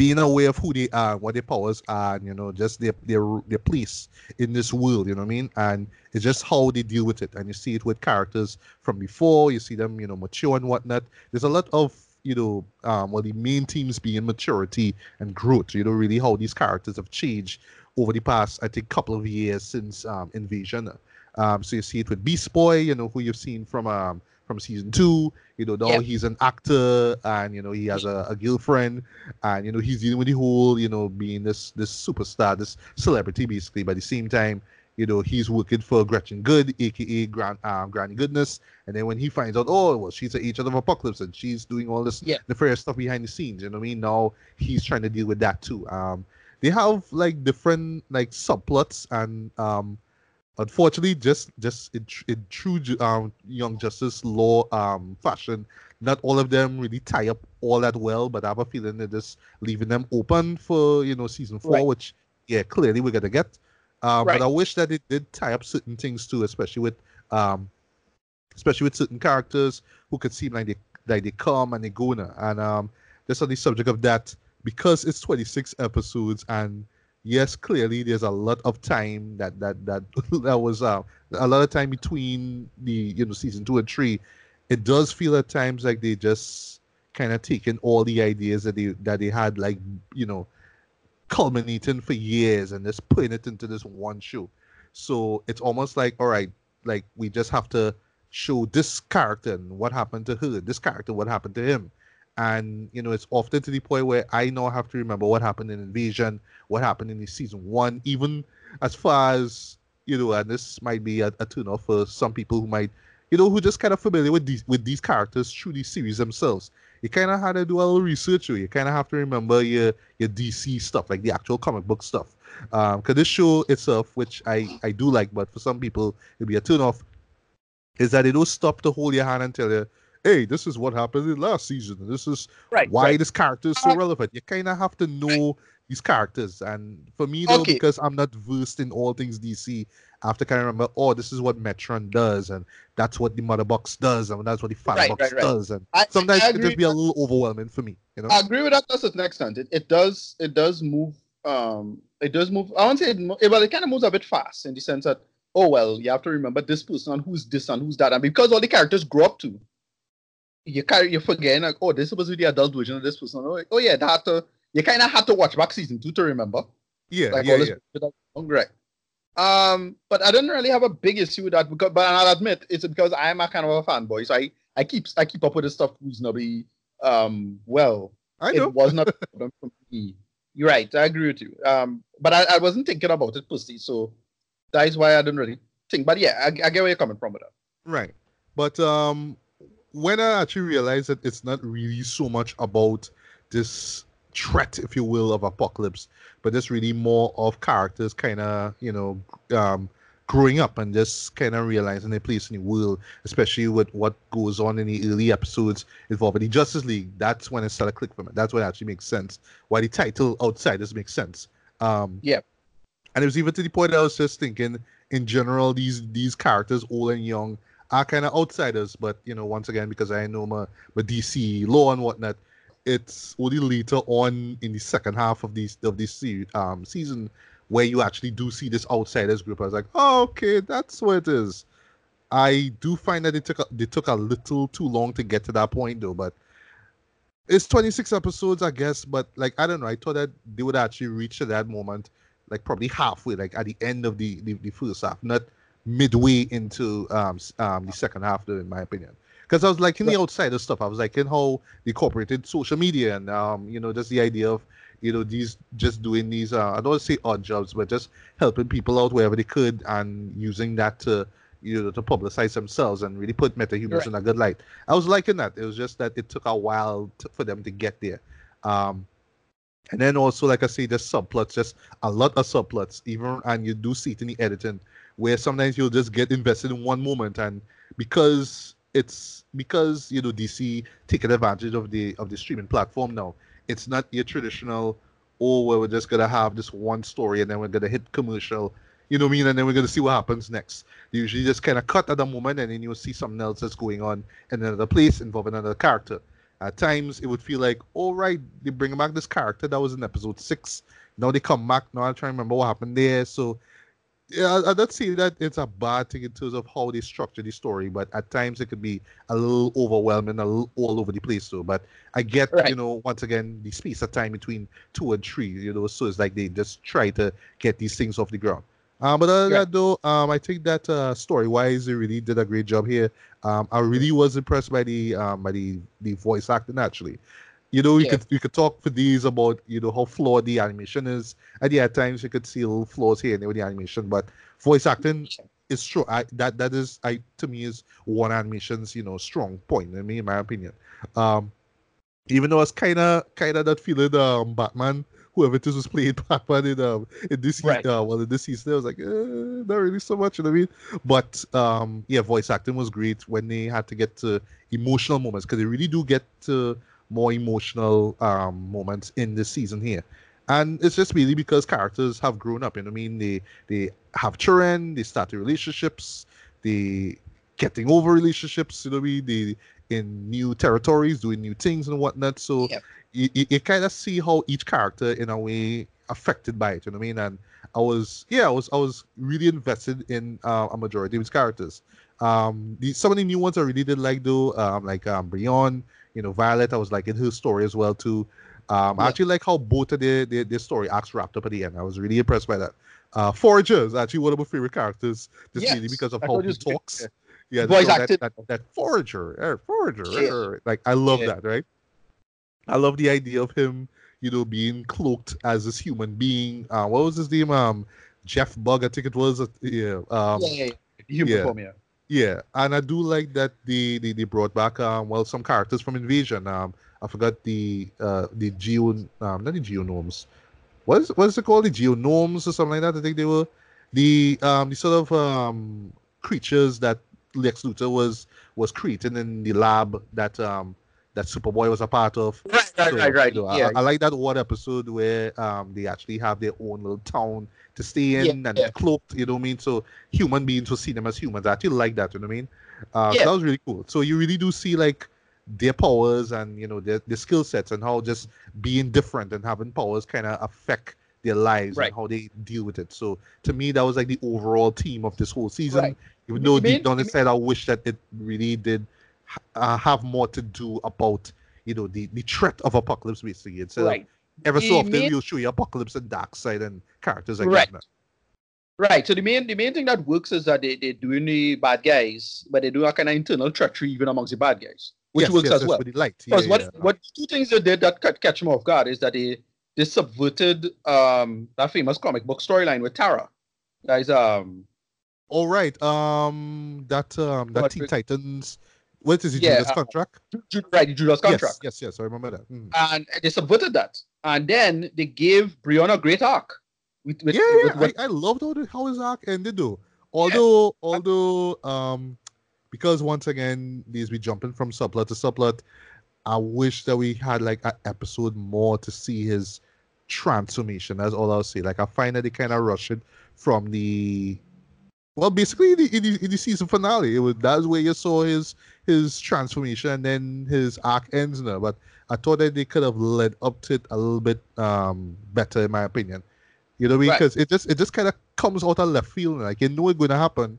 being aware of who they are, what their powers are, and you know, just their their their place in this world. You know what I mean? And it's just how they deal with it, and you see it with characters from before. You see them, you know, mature and whatnot. There's a lot of you know, um, well, the main themes being maturity and growth. You know, really how these characters have changed over the past, I think, couple of years since um, Invasion. Um, so you see it with Beast Boy, you know, who you've seen from um, from season two. You know, now yep. he's an actor and you know he has a, a, girlfriend and you know he's dealing with the whole, you know, being this this superstar, this celebrity basically. But at the same time, you know, he's working for Gretchen Good, aka Grand um, Granny Goodness. And then when he finds out, oh well, she's an agent of Apokolips and she's doing all this yeah. nefarious stuff behind the scenes, you know what I mean? Now he's trying to deal with that too. Um they have like different like subplots and um unfortunately just just in, in true um young justice law um fashion not all of them really tie up all that well but i have a feeling they're just leaving them open for you know season four right. which yeah clearly we're gonna get um, right. But I wish that it did tie up certain things too, especially with um, especially with certain characters who could seem like they like they come and they go now. And um, just on the subject of that, because it's 26 episodes and yes, clearly there's a lot of time that that that that was uh, a lot of time between the you know season two and three. It does feel at times like they just kind of taken all the ideas that they that they had like you know culminating for years and just putting it into this one show. So it's almost like, all right, like we just have to show this character and what happened to her, this character, what happened to him. And you know, it's often to the point where I now have to remember what happened in Invasion, what happened in the season one, even as far as you know, and this might be a, a turn off for some people who might, you know, who just kind of familiar with these with these characters through these series themselves you kind of have to do a little research. or You kind of have to remember your your DC stuff, like the actual comic book stuff. Because um, this show itself, which I I do like, but for some people it'll be a turn off, is that they don't stop to hold your hand and tell you, "Hey, this is what happened in last season. This is right, why right. this character is so uh, relevant." You kind of have to know. These characters. And for me, though, okay. because I'm not versed in all things DC, I have to kind of remember, oh, this is what Metron does, and that's what the Mother Box does, and that's what the Fat right, Box right, does. And I, sometimes I it just be a little overwhelming for me. You know, I agree with that to a certain extent. It, it does it does move. Um, it does move. I won't say it, it well, it kind of moves a bit fast in the sense that oh well, you have to remember this person and who's this and who's that, and because all the characters grow up to, you carry you're forgetting like oh this is supposed to be the adult version of this person. Oh, oh yeah, that you kind of had to watch back season two to remember. Yeah, like yeah, all this yeah. Right. Um, but I don't really have a big issue with that because, but I'll admit it's because I'm a kind of a fanboy, so I I keep I keep up with this stuff reasonably um well. I know. It was not a problem for me. You're right. I agree with you. Um, but I, I wasn't thinking about it pussy, so that is why I don't really think. But yeah, I, I get where you're coming from with that. Right. But um, when I actually realized that it's not really so much about this threat, if you will, of Apokolips, but it's really more of characters kind of, you know, um, growing up and just kind of realizing their place in the world, especially with what goes on in the early episodes involving the Justice League. That's when it started to click for me. That's when it actually makes sense. Why the title Outsiders makes sense. Um, yeah. And it was even to the point I was just thinking, in general, these these characters, old and young, are kind of outsiders. But you know, once again, because I know my, my DC law and whatnot, it's only later on in the second half of this of this um, season where you actually do see this outsiders group. I was like, oh, okay, that's what it is. I do find that it took a, they took a little too long to get to that point though, but it's 26 episodes, I guess. But like, I don't know. I thought that they would actually reach that moment, like probably halfway, like at the end of the the, the first half, not midway into um, um the second half, though, in my opinion because I was liking the outside outsider stuff. I was like liking how they incorporated social media and um, you know, just the idea of you know these just doing these uh, I don't want to say odd jobs, but just helping people out wherever they could and using that to you know to publicize themselves and really put metahumans right. in a good light. I was liking that. It was just that it took a while to, for them to get there. Um, and then also, like I say, the subplots, just a lot of subplots, even and you do see it in the editing, where sometimes you'll just get invested in one moment, and because it's because you know DC taking advantage of the of the streaming platform now. It's not your traditional, oh, well, we're just gonna have this one story and then we're gonna hit commercial, you know what I mean, and then we're gonna see what happens next. They usually just kind of cut at the moment and then you'll see something else that's going on in another place involving another character. At times it would feel like, all right, they bring back this character that was in episode six. Now they come back. Now I'm trying to remember what happened there. So yeah, I don't see that it's a bad thing in terms of how they structure the story, but at times it could be a little overwhelming, a little all over the place too. But I get, right. you know, once again, the space of time between two and three, you know, so it's like they just try to get these things off the ground. Um, but other yeah. that though, um, I think that uh, story-wise, they really did a great job here. Um, I really was impressed by the um, by the the voice acting actually. You know, you yeah. could you could talk for these about you know how flawed the animation is. And yeah, at times you could see little flaws here and there with the animation, but voice acting is true. I that that is I to me is one animation's you know strong point. I mean, in my opinion. Um, even though it's kind of kind of that feeling um Batman whoever this was playing Batman in um in this right. uh, well in this season I was like eh, not really so much you know what I mean but um yeah voice acting was great when they had to get to emotional moments because they really do get to more emotional um, moments in this season here. And it's just really because characters have grown up. You know I mean? They they have children, they start relationships, they getting over relationships, you know mean? They in new territories, doing new things and whatnot. So yep. you, you, you kind of see how each character in a way affected by it, you know what I mean? And I was yeah, I was I was really invested in uh, a majority of his characters. Um, the, some of the new ones I really did like though, um, like um, Brion, you know, Violet, I was like in her story as well too. Um, yeah. I actually like how both of their, their, their story acts wrapped up at the end. I was really impressed by that. Uh, Forager is actually one of my favorite characters, just yes. really because of I how he talks. Yeah, voice so that, that, that, Forager, er, Forager, er, like I love yeah. that, right? I love the idea of him, you know, being cloaked as this human being. Uh, what was his name? Um, Jeff Bug, I think it was. Uh, yeah, um, yeah, yeah, human yeah. Form, yeah. Yeah, and I do like that they they, they brought back um well some characters from Invasion. Um, I forgot the uh the geo um not the geonomes. What is what is it called? The geonomes or something like that. I think they were the um the sort of um creatures that Lex Luthor was was creating in the lab that um that Superboy was a part of. Right, right, so, right, right. You know, yeah. I, I, like that one episode where um they actually have their own little town to stay in yeah, and yeah. cloaked, you know what I mean? So human beings will see them as humans. I actually like that, you know what I mean? Uh, yeah. so that was really cool. So you really do see like their powers and you know their, their skill sets and how just being different and having powers kind of affect their lives right. and how they deal with it. So to me, that was like the overall theme of this whole season. Right. Even though deep down inside, I wish that it really did uh, have more to do about you know the the threat of Apokolips basically instead right. of Ever so often, main... we'll show you Apokolips and Darkseid and characters like right. that. Right. So the main the main thing that works is that they they're doing the bad guys, but they do a kind of internal treachery even amongst the bad guys, which yes, works yes, as well. Because yeah, what yeah. what two things they did that catch them off guard is that they they subverted um that famous comic book storyline with Tara. That is um. All right. Um. That um. That Teen Titans what is it, yeah, Judas uh, contract? right, the Judas contract. Yes, yes, yes, I remember that. Mm. And they subverted that. And then they gave Brion a great arc. With, with, yeah, yeah with, I, I loved how, the, how his arc ended though. Although, yeah. although, um, because once again, these we jumping from subplot to subplot, I wish that we had like an episode more to see his transformation. That's all I'll say. Like I find that they kind of rush it from the well, basically in the, in the, in the season finale, it was that's where you saw his his transformation, and then his arc ends now. But I thought that they could have led up to it a little bit um, better, in my opinion. You know, because right. it just it just kind of comes out of left field, like you know it's going to happen.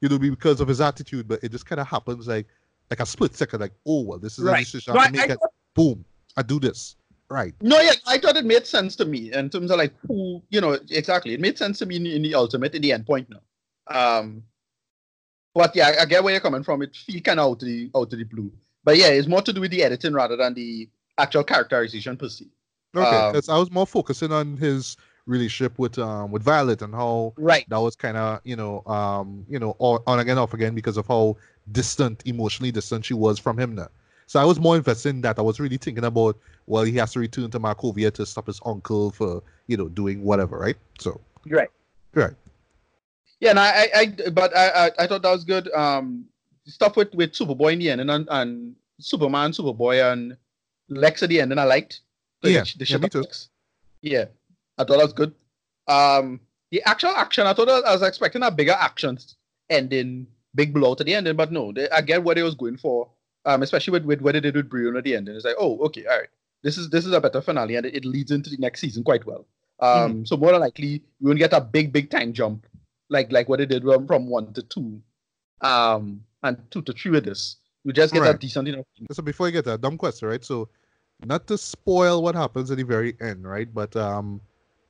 You know, because of his attitude, but it just kind of happens like like a split second, like oh well, this is right. a decision right. I make. I. Boom, I do this. Right. No, yeah, I thought it made sense to me in terms of like who, you know, exactly. It made sense to me in, in the ultimate, in the end point now. Um, but yeah, I, get where you're coming from. It feel kind of out of the out of the blue. But yeah, it's more to do with the editing rather than the actual characterization per se. Okay, um, I was more focusing on his relationship with um with Violet and how right that was kind of you know um you know on again off again because of how distant emotionally distant she was from him now. So I was more invested in that. I was really thinking about well he has to return to Markovia to stop his uncle for you know doing whatever right. So right right yeah, and I, I, but I, I, I, thought that was good. Um, stuff with with Superboy in the end, and and Superman, Superboy, and Lex at the end, and I liked. The, yeah, the, the yeah, me too. Yeah, I thought that was good. Um, the actual action, I thought I was expecting a bigger action ending, big blow to the ending, but no, they, I get what they was going for. Um, especially with, with what they did with Brion at the end, and it's like, oh, okay, all right, this is this is a better finale, and it, it leads into the next season quite well. Um, mm-hmm. so more than likely, we won't get a big, big time jump like like what they did from, from one to two, um, and two to three with this. You just get right. that decent enough. So before you get that dumb question, right? So, not to spoil what happens at the very end, right? But um,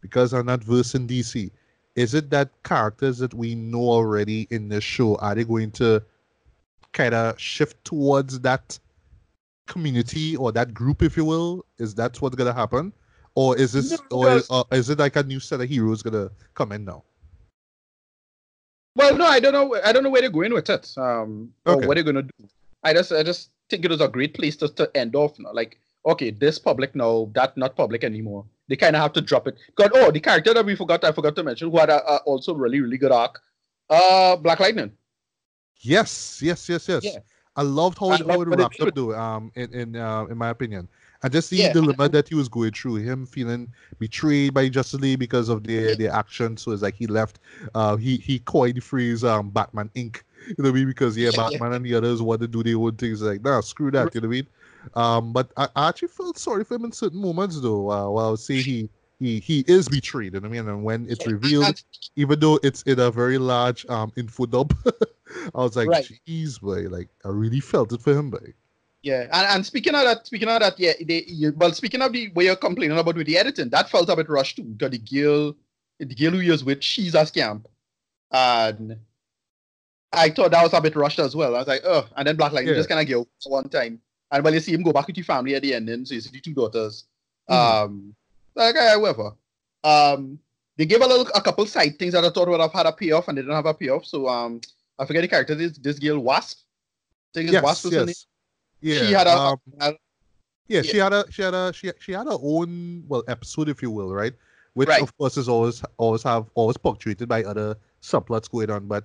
because I'm not versed in DC, is it that characters that we know already in the show are they going to kind of shift towards that community or that group, if you will? Is that what's gonna happen, or is this, no, or is, uh, is it like a new set of heroes gonna come in now? Well, no, I don't know. I don't know where they're going with it. Um, okay. or what they're gonna do. I just, I just think it was a great place to, to end off. Now. Like, okay, this public now, that not public anymore. They kind of have to drop it. God, oh, the character that we forgot, I forgot to mention, who had a, a also really, really good arc, uh, Black Lightning. Yes, yes, yes, yes. Yeah. I loved how, I how it wrapped up, though. Um, in in uh, in my opinion, and just the yeah. dilemma that he was going through, him feeling betrayed by Justice League because of their their actions. So it's like he left. Uh, he he coined the phrase um Batman Inc. You know what I mean? Because yeah, yeah Batman yeah. and the others want to do their own things. Like nah, screw that. You know what I mean? Um, but I, I actually felt sorry for him in certain moments, though. Uh, well, I say he he he is betrayed. You know what I mean? And when it's revealed, even though it's in a very large um info dump, I was like, right. "Jeez, boy!" Like I really felt it for him, boy. Yeah, and, and speaking of that, speaking of that, yeah, they, you, well, speaking of the way you're complaining about with the editing, that felt a bit rushed too. To the girl, the girl who is with, she's a scamp, and I thought that was a bit rushed as well. I was like, oh, and then Black Lightning yeah. just kind of go one time. And when you see him go back with your family at the end, and so you see the two daughters. Mm. Um, like, yeah, whatever. Um, they gave a little, a couple side things that I thought would have had a payoff, and they didn't have a payoff. So, um, I forget the character. This this girl Wasp. I think yes, Wasp yes. Yeah. She had a, um, a, yeah, yeah, she had a she had a she she had her own well episode, if you will, right? Which right. of course is always always have always punctuated by other subplots going on. But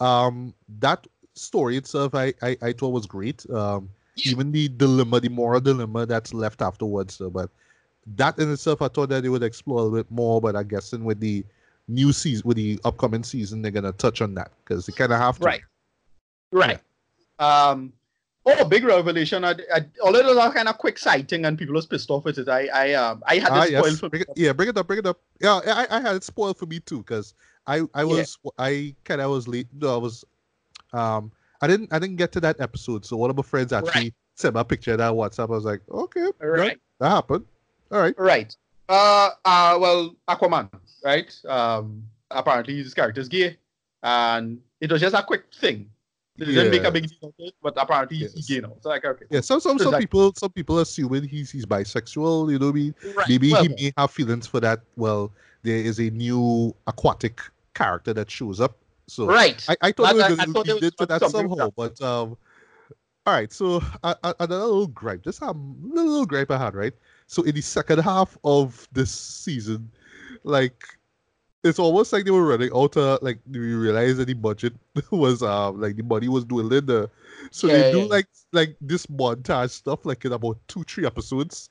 um that story itself I I, I thought was great. Um even the dilemma, the moral dilemma that's left afterwards. So, but that in itself, I thought that they would explore a little bit more. But I guess in with the new season, with the upcoming season, they're gonna touch on that because they kind of have to. Right. Right. Yeah. Um. Oh, big revelation! I, I, although it was kind of quick sighting and people was pissed off with it, I, I, um, I had it ah, spoiled yes. for bring it, Yeah, bring it up, bring it up. Yeah, I, I had it spoiled for me too because I, I was, yeah. I kind of was late. No, I was, um, I didn't I didn't get to that episode. So one of my friends actually right. sent a picture that WhatsApp. I was like, okay, right, that happened. All right, right. Uh, uh, well, Aquaman, right? Um, apparently his character's gay, and it was just a quick thing. They yeah. didn't make a big deal of it, but apparently yes. he's gay now. So like, okay. Yeah, some some some people some people assuming he's he's bisexual. You know, me right. maybe well, he may have feelings for that. Well, there is a new aquatic character that shows up so right, I, I thought that, we were going to that somehow, but um, all right. So uh, another little gripe, just a little gripe I had, right? So in the second half of this season, like it's almost like they were running out of like we realized that the budget was um like the money was dwindling the so yeah, they do yeah. like like this montage stuff like in about two three episodes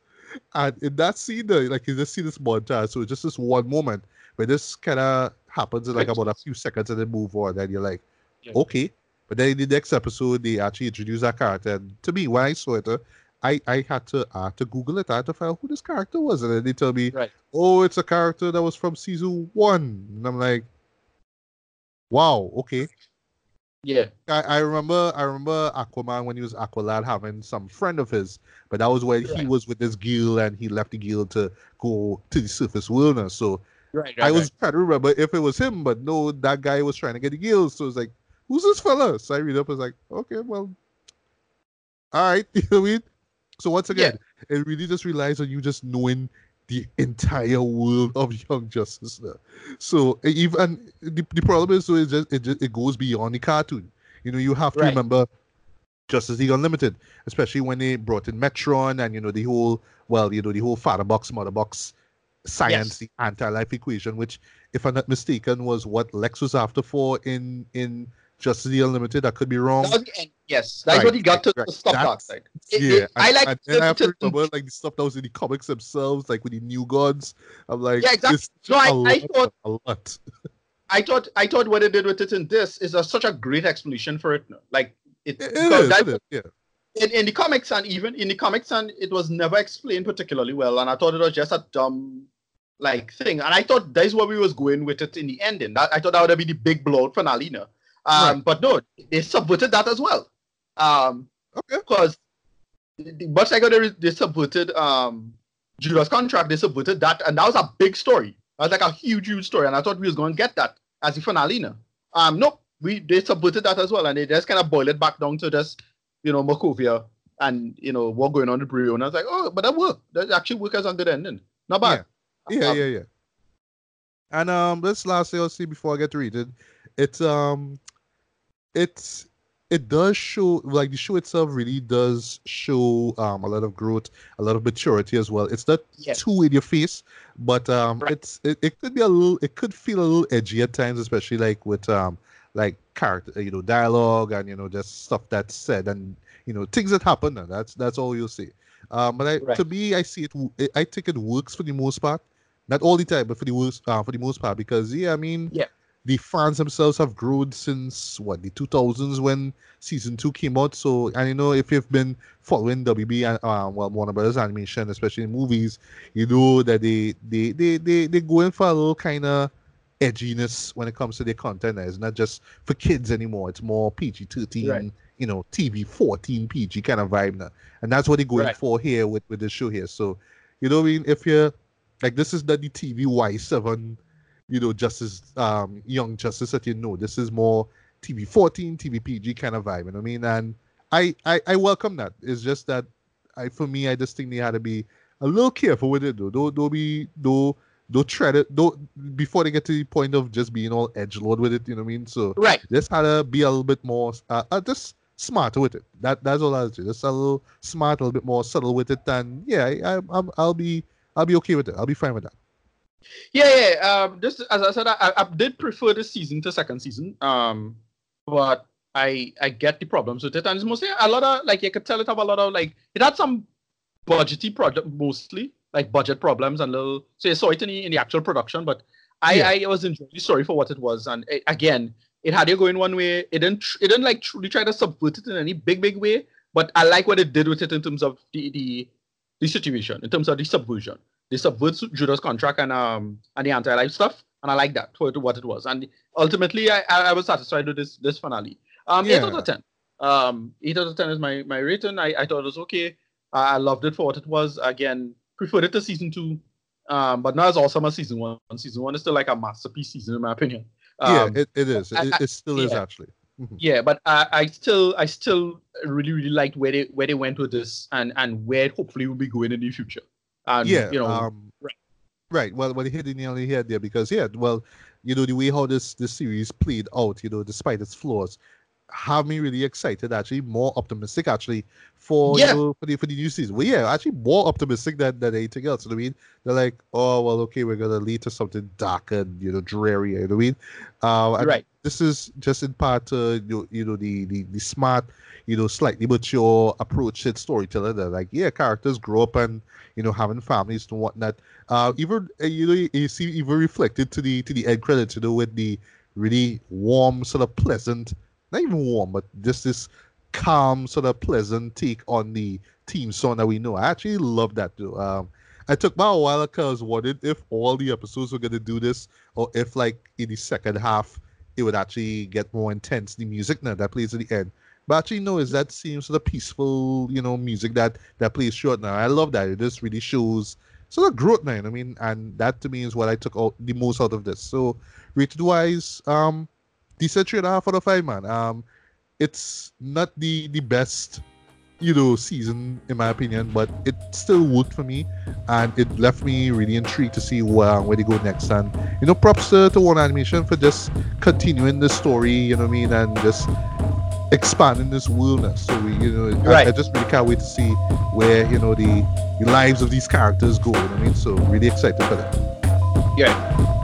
and in that scene like you just see this montage so it's just this one moment where this kind of happens in like about a few seconds and then move on. And you're like, yeah. okay. But then in the next episode, they actually introduce that character. And to me, when I saw it, uh, I, I had to uh, to Google it. I had to find out who this character was. And then they tell me, right. oh, it's a character that was from season one. And I'm like, wow, okay. Yeah. I, I remember I remember Aquaman when he was Aqualad having some friend of his, but that was when right. he was with this guild and he left the guild to go to the surface wilderness. So Right, right, I was right. trying to remember if it was him, but no, that guy was trying to get the guild. So it's like, who's this fella? So I read up, I was like, okay, well, all right. You know what I mean? So once again, yeah. it really just relies on you just knowing the entire world of Young Justice. Now. So even the, the problem is, so it just it just it goes beyond the cartoon. You know, you have to remember Justice League Unlimited, especially when they brought in Metron and you know the whole well, you know the whole father box, mother box science, yes. the anti-life equation, which, if I'm not mistaken, was what Lex was after for in in Justice League Unlimited. I could be wrong. That yes, that's right, what he got to right. stop that's, Darkseid. yeah, it, I like. And, I have to remember like the stuff that was in the comics themselves, like with the New Gods. I'm like, yeah, exactly. No, I, I thought a lot. I thought I thought what they did with it in this is a, such a great explanation for it. Like it, it, is, that, it yeah. In, in the comics and even in the comics and it was never explained particularly well, and I thought it was just a dumb like thing, and I thought that's where we was going with it in the ending. That, I thought that would be the big blowout finale, no? Um, right. but no, they subverted that as well. Um, okay. Because much like they, they subverted um Judas contract, they subverted that, and that was a big story. That was like a huge, huge story, and I thought we was going to get that as the finale. Um, nope, we they subverted that as well, and they just kind of boiled it back down to just you know Markovia and you know what going on in Brion, and I was like, oh, but that worked. That actually worked as a good ending. Not bad. Yeah, yeah, yeah. yeah. And um, this last DLC before I get to read it, it's um, it's it does show like the show itself really does show um a lot of growth, a lot of maturity as well. It's not yeah. too in your face, but um, right. it's it, it could be a little, it could feel a little edgy at times, especially like with um like character, you know, dialogue and you know just stuff that's said and you know things that happen. That's that's all you'll see. Um, but I, right. to me, I see it. I think it works for the most part. Not all the time, but for the most uh, for the most part, because yeah, I mean, yeah, the fans themselves have grown since what the 2000s when season two came out. So, and you know, if you've been following WB and uh, well, Warner Brothers animation, especially in movies, you know that they they they they they go in for a little kind of edginess when it comes to their content. It's not just for kids anymore. It's more PG 13, right. you know, TV 14 PG kind of vibe now. And that's what they're going right. for here with, with the show here. So, you know, I mean, if you're like this is not the TV Y7, you know, Justice, um, Young Justice that you know. This is more TV 14, TV PG kind of vibe. You know what I mean? And I, I, I welcome that. It's just that I, for me, I just think they had to be a little careful with it though. Don't, don't be, don't, don't tread it, don't before they get to the point of just being all edge lord with it. You know what I mean? So right, just had to be a little bit more, uh, uh just smarter with it. That that's all I'll do. Just a little smart, a little bit more subtle with it. And yeah, I, I'm, I'll be I'll be okay with it. I'll be fine with that. Yeah, yeah. Um, just as I said, I, I did prefer this season to second season. Um, but I I get the problems with it, and it's mostly a lot of like you could tell it have a lot of like it had some budgety project mostly like budget problems and little so you saw it in the, in the actual production, but I yeah. I was enjoying sorry for what it was, and it, again it had you going one way. It didn't it didn't like truly try to subvert it in any big big way, but I like what it did with it in terms of the the the situation, in terms of the subversion. They subvert Judas contract and um and the anti-life stuff, and I like that for what it was. And ultimately, I I was satisfied with this this finale. Um, yeah. eight out of ten. Um, eight out of ten is my my rating. I I thought it was okay. I, I loved it for what it was. Again, preferred it to season two, um, but not as awesome as season one. Season one is still like a masterpiece season in my opinion. Um, yeah, it, it is. It, I, it still is actually. Mm-hmm. yeah, but I, I still I still really really liked where they where they went with this and and where hopefully will be going in the future. And, yeah, you know, um, right. right. Well, well, hit the nail on the head there because yeah, well, you know the way how this this series played out, you know, despite its flaws, have me really excited, actually more optimistic actually for yeah. you know, for the for the new season. Well, yeah, actually more optimistic than, than anything else. You know what I mean? They're like, oh well, okay, we're gonna lead to something dark and you know dreary. You know what I mean? Um, right. This is just in part uh, you, you know the, the the smart, you know, slightly mature approach to storytelling. That like, yeah, characters grow up and you know having families and whatnot. Uh, even uh, you know you see even reflected to the to the end credits, you know, with the really warm, sort of pleasant not even warm, but just this calm, sort of pleasant take on the team song that we know. I actually love that too. Um, I took me a while because wondered if all the episodes were gonna do this, or if like in the second half it would actually get more intense. The music now that plays at the end. But actually, no, is that seems sort of peaceful, you know, music that that plays short now. I love that. It just really shows sort of growth now. I mean, and that to me is what I took out the most out of this. So rated wise, um, decent three and a half out of five, man. Um, it's not the the best, you know, season in my opinion, but it still worked for me, and it left me really intrigued to see where where they go next. And you know, props to, to Warner Animation for just continuing the story. You know what I mean, and just expanding this wilderness. So we, you know, right. I, I, just really can't wait to see where you know the, the lives of these characters go. You know what I mean? So really excited for that. Yeah.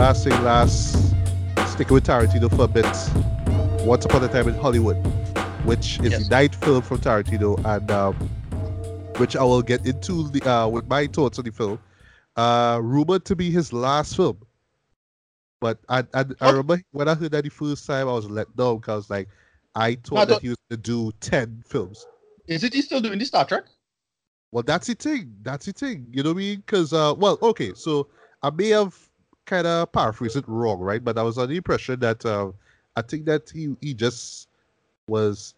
Last thing, last sticking with Tarantino for a bit. Once Upon a Time in Hollywood, which is yes. the ninth film from Tarantino, and um, which I will get into the uh, with my thoughts on the film. Uh, rumored to be his last film, but I I, I remember when I heard that the first time, I was let down because like I thought that he was to do ten films. Is it he still doing the Star Trek? Well, that's the thing. That's the thing. You know what I mean? Because uh, well, okay, so I may have kind of paraphrase it wrong, right? But I was under the impression that uh, I think that he he just was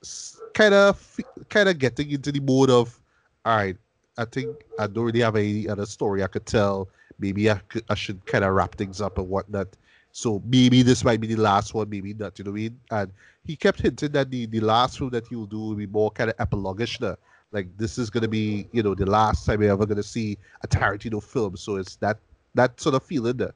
kind of kind of getting into the mode of, all right, I think I don't really have any other story I could tell. Maybe I could, I should kind of wrap things up and whatnot. So maybe this might be the last one, maybe not. You know what I mean? And he kept hinting that the the last film that he will do will be more kind of epilogish. Now. Like this is gonna be, you know, the last time you're ever gonna see a Tarantino film. So it's that that sort of feeling there.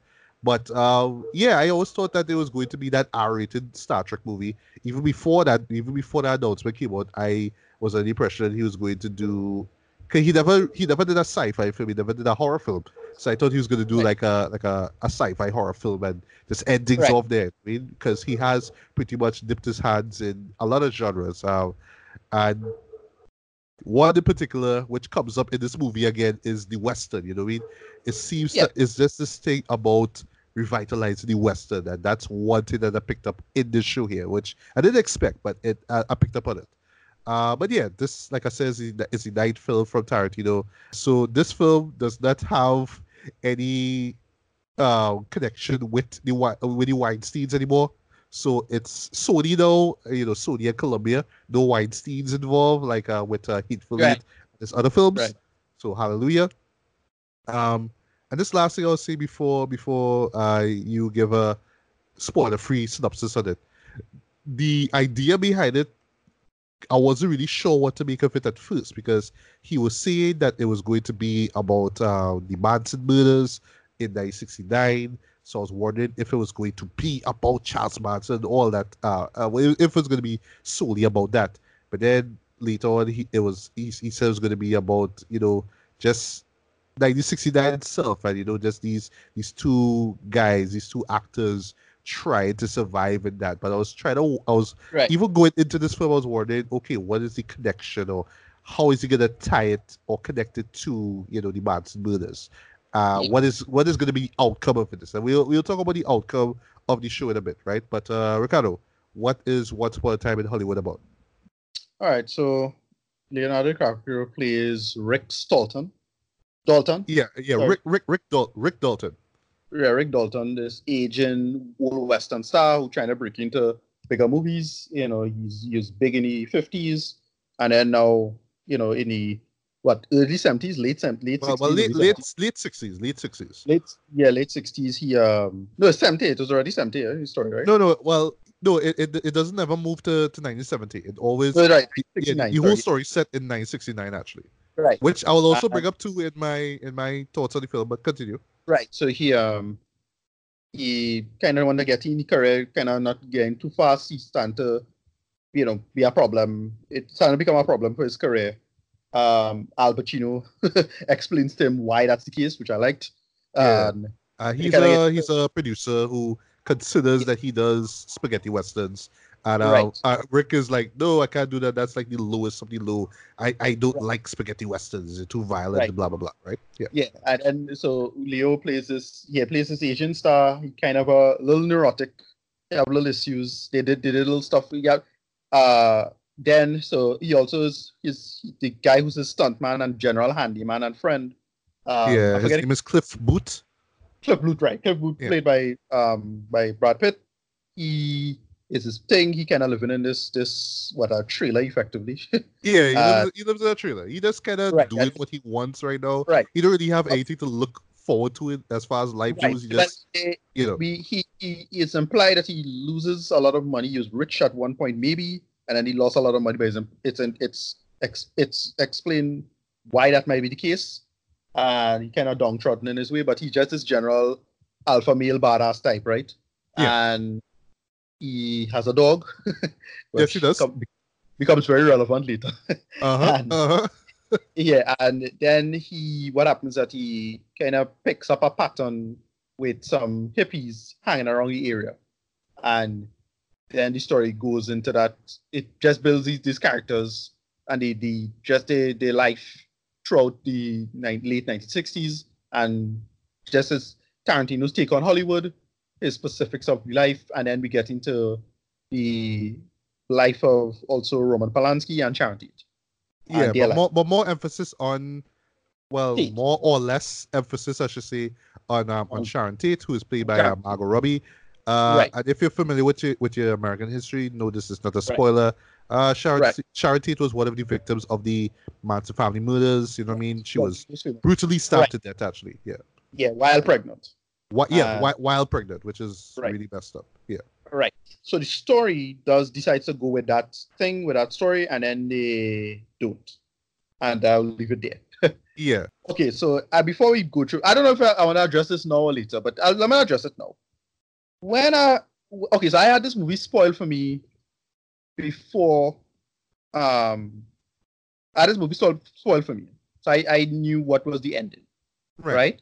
But uh, yeah, I always thought that there was going to be that R-rated Star Trek movie. Even before that, even before that announcement came out, I was under the impression that he was going to do. Cause he never he never did a sci-fi film. He never did a horror film. So I thought he was going to do right. like a like a, a sci-fi horror film and just end things right. off there. I mean, because he has pretty much dipped his hands in a lot of genres. Uh, and one in particular, which comes up in this movie again, is the Western. You know what I mean? It seems that it's just this thing about revitalizing the Western, and that's one thing that I picked up in this show here, which I didn't expect, but it I, I picked up on it. Uh, but yeah, this, like I said, is the, is the night film from Tarantino. So this film does not have any uh, connection with the with the Weinstein's anymore. So it's Sony though, you know, Sony and Columbia. No Weinstein's involved, like uh, with uh, Hateful right. Eight, there's other films. Right. So hallelujah. Um, and this last thing I'll say before before uh, you give a spoiler-free synopsis on it, the idea behind it, I wasn't really sure what to make of it at first because he was saying that it was going to be about uh, the Manson murders in 1969 so I was wondering if it was going to be about Charles Manson and all that. Uh, uh, if it was going to be solely about that. But then later on, he it was he, he said it was going to be about you know just 1969 itself, and you know just these these two guys, these two actors trying to survive in that. But I was trying to, I was right. even going into this film, I was wondering, okay, what is the connection or how is he gonna tie it or connect it to you know the Manson murders? uh, what is what is going to be the outcome of this? And we'll we'll talk about the outcome of the show in a bit, right? But uh, Ricardo, what is Once Upon a Time in Hollywood about? All right, so Leonardo DiCaprio plays Rick Stolton. Dalton. Yeah, yeah, Sorry. Rick Rick Rick, Dal- Rick Dalton. Yeah, Rick Dalton, this aging old western star who trying to break into bigger movies. You know, he's he's big in the fifties, and then now you know in the what early seventies, late late well, 60s, well, late late late sixties, late sixties. Late yeah, late sixties. He um no seventy. It was already seventy. Yeah, his story, right? No, no. Well, no, it, it, it doesn't ever move to, to 1970. It always oh, right. Yeah, the whole story set in 1969 actually. Right. Which I will also uh, bring up too in my in my thoughts on the film. But continue. Right. So he um he kind of want to get in the career, kind of not getting too fast. He's starting to you know be a problem. It's starting to become a problem for his career um, Al Pacino explains to him why that's the case, which I liked. Yeah. Um, uh, he's a he's a producer who considers yeah. that he does spaghetti westerns. And uh, right. uh, Rick is like, no, I can't do that. That's like the lowest of the low. I, I don't right. like spaghetti westerns. They're too violent. Right. Blah blah blah. Right? Yeah. Yeah, and, and so Leo plays this. Yeah, plays this Asian star. Kind of a little neurotic. They have little issues. They did, they did little stuff. We got uh then so he also is is the guy who's a stuntman and general handyman and friend. Um, yeah, his name is Cliff Booth. Cliff Booth, right? Cliff Booth, yeah. played by um by Brad Pitt. He is his thing. He kind of living in this this what a trailer effectively. yeah, he, uh, lives, he lives in a trailer. He just kind of right, doing what he wants right now. Right. He don't really have anything to look forward to it as far as life right. goes. He just you know. We, he, he it's implied that he loses a lot of money. He was rich at one point, maybe and then he lost a lot of money. But it's it's it's it's explained why that might be the case, and he kind of downtrodden in his way. But he just this general alpha male badass type, right? Yeah. And he has a dog. yes, he does. Com- becomes very relevant later. uh-huh. uh-huh. yeah, and then he what happens that he kind of picks up a pattern with some hippies hanging around the area. And then the story goes into that it just builds these, these characters and the, the just their, their life throughout the ni- late 1960s and just as Tarantino's take on Hollywood, his specifics of life, and then we get into the life of also Roman Polanski and Sharon Tate. Yeah, but more, but more emphasis on, well, Tate. more or less emphasis, I should say, on um, on On- Sharon Tate, who is played by uh, Margot Robbie. Uh, Right. And if you're familiar with your, with your American history, no, this is not a spoiler. Uh, Sharon, Right. Sharon Tate was one of the victims of the Manson family murders. You know what I mean? She was brutally stabbed to death, actually. Yeah. Yeah, while pregnant. What? Yeah, Uh, while, pregnant, which is right. really messed up. Yeah. Right. So the story does decide to go with that thing, with that story, and then they don't. And I'll leave it there. Yeah. Okay, so uh, before we go through, I don't know if I, I want to address this now or later, but I'll, I'm gonna address it now. When I okay, so I had this movie spoiled for me before. Um, I had this movie spoiled, spoiled for me, so I, I knew what was the ending. Right. Right.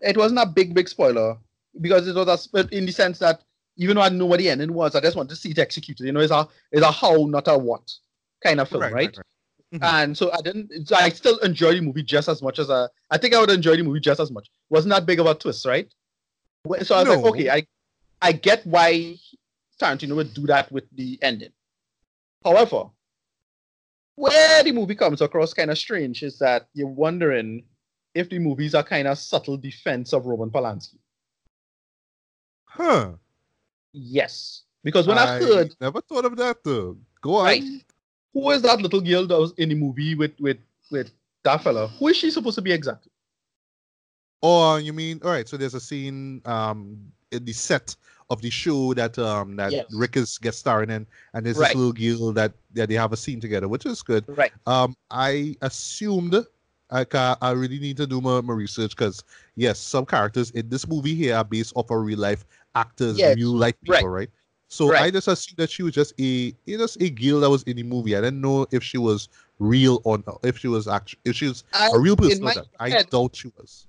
It wasn't a big big spoiler because it was a, in the sense that even though I know what the ending was, I just want to see it executed. You know, it's a it's a how not a what kind of film, Right, right? right, Mhm. And so I didn't. So I still enjoy the movie just as much as I. I think I would enjoy the movie just as much. Wasn't that big of a twist, right? So I was like, okay, I, I get why Tarantino would do that with the ending. However, where the movie comes across kind of strange is that you're wondering if the movies are kind of subtle defense of Roman Polanski. Huh. Yes, because when I, heard never thought of that though. Go on. Right. who is that little girl that was in the movie with with with that fella, who is she supposed to be exactly? Oh, you mean all right? So there's a scene um in the set of the show that um that Yes. Rick is guest starring in, and there's Right. this little girl that that they have a scene together, which is good. Right. Um, I assumed uh, I really need to do my, my research because yes, some characters in this movie here are based off of real life actors, Yes, real life people, right? So I just assumed that she was just a you know, just a girl that was in the movie. I didn't know if she was real or not, if she was actually if she was I, a real person. not. I head- doubt she was.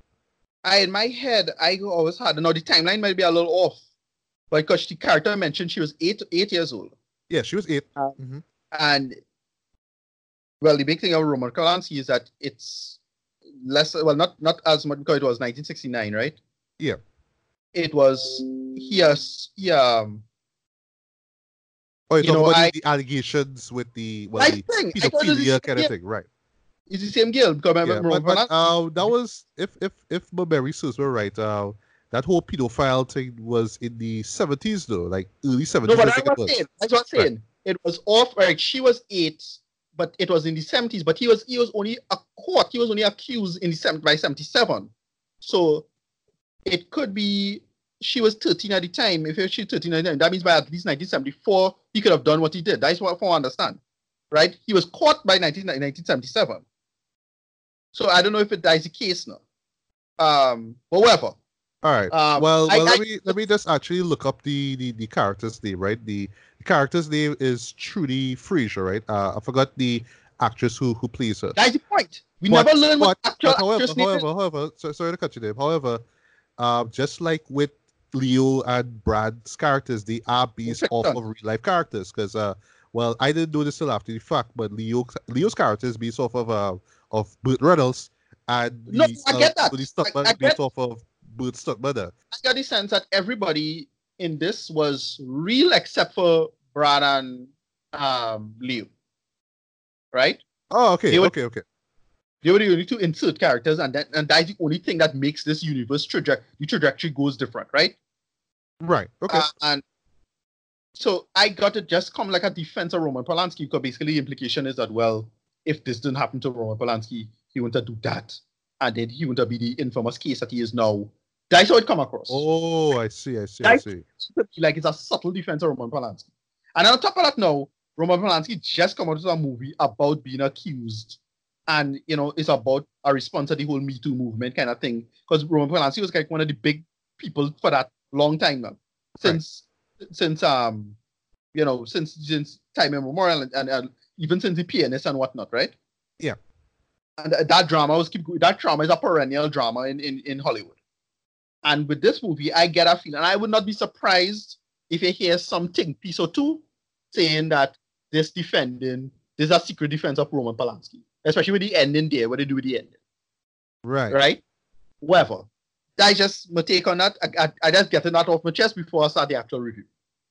I in my head, I always had. Now the timeline might be a little off, but because the character mentioned she was eight eight years old, Yeah, she was eight. Um, Mhm. and well, the big thing about Roman Polanski is that it's less. Well, not not as much because it was 1969, right? Yeah. It was he has he um. Oh, You know, about I- the allegations with the well, I the think I it was the pedophilia kind of thing, right? It's the same girl because remember Yeah, Roman but, but uh, that was if if if my memory serves me right, uh, that whole pedophile thing was in the seventies though, like early seventies. No, but I was saying, that's what I'm saying. It was off. Like she was eight, but it was in the seventies. But he was he was only a court. He was only accused in the seven by seventy seven. So it could be she was thirteen at the time. If she was thirteen at the time, that means by at least nineteen seventy four, he could have done what he did. That's what I understand, right? He was caught by 19, 1977. So I don't know if it that's the case now. Um, but whatever. All right. Um, well, I- well, let I- me let me just actually look up the the, the character's name, right? The, the character's name is Trudi Fraser, right? Uh, I forgot the actress who who plays her. That's the point. We But- never learn what actual however, actress however, however, so, sorry to cut you there. However, uh, just like with Leo and Brad's characters, they are based off of real life characters. Because, uh, well, I didn't know this till after the fact, but Leo Leo's character is based off of uh, of Burt Reynolds, and No, the, I get that. The Stuntman I- I based get- off of Burt's Stuntmother. I got the sense that everybody in this was real except for Brad and um, Leo. Right? Oh, okay, They would- okay, okay. They were the only two insert characters, and that and that's the only thing that makes this universe trajectory the trajectory goes different, right? Right. Okay. Uh, and so I got to just come like a defense of Roman Polanski because basically the implication is that well, if this didn't happen to Roman Polanski, he wouldn't do that, and then he wouldn't be the infamous case that he is now. That's how it come across. oh, I see. I see. I see. like it's a subtle defense of Roman Polanski. And on top of that, now Roman Polanski just come out with a movie about being accused, and you know it's about a response to the whole Me Too movement kind of thing. Because Roman Polanski was like one of the big people for that long time now, since since um you know since since time immemorial and, and, and even since the pianist and whatnot, right? Yeah. And that- that drama was keep that drama is a perennial drama in in, in Hollywood. And with this movie, I get a feeling, and I would not be surprised if you hear something, piece or two, saying that this defending, there's a secret defense of Roman Polanski, especially with the ending there, what they do with the ending. Right. Right? Whatever. I just my take on that. I, I, I just getting that off my chest before I start the actual review.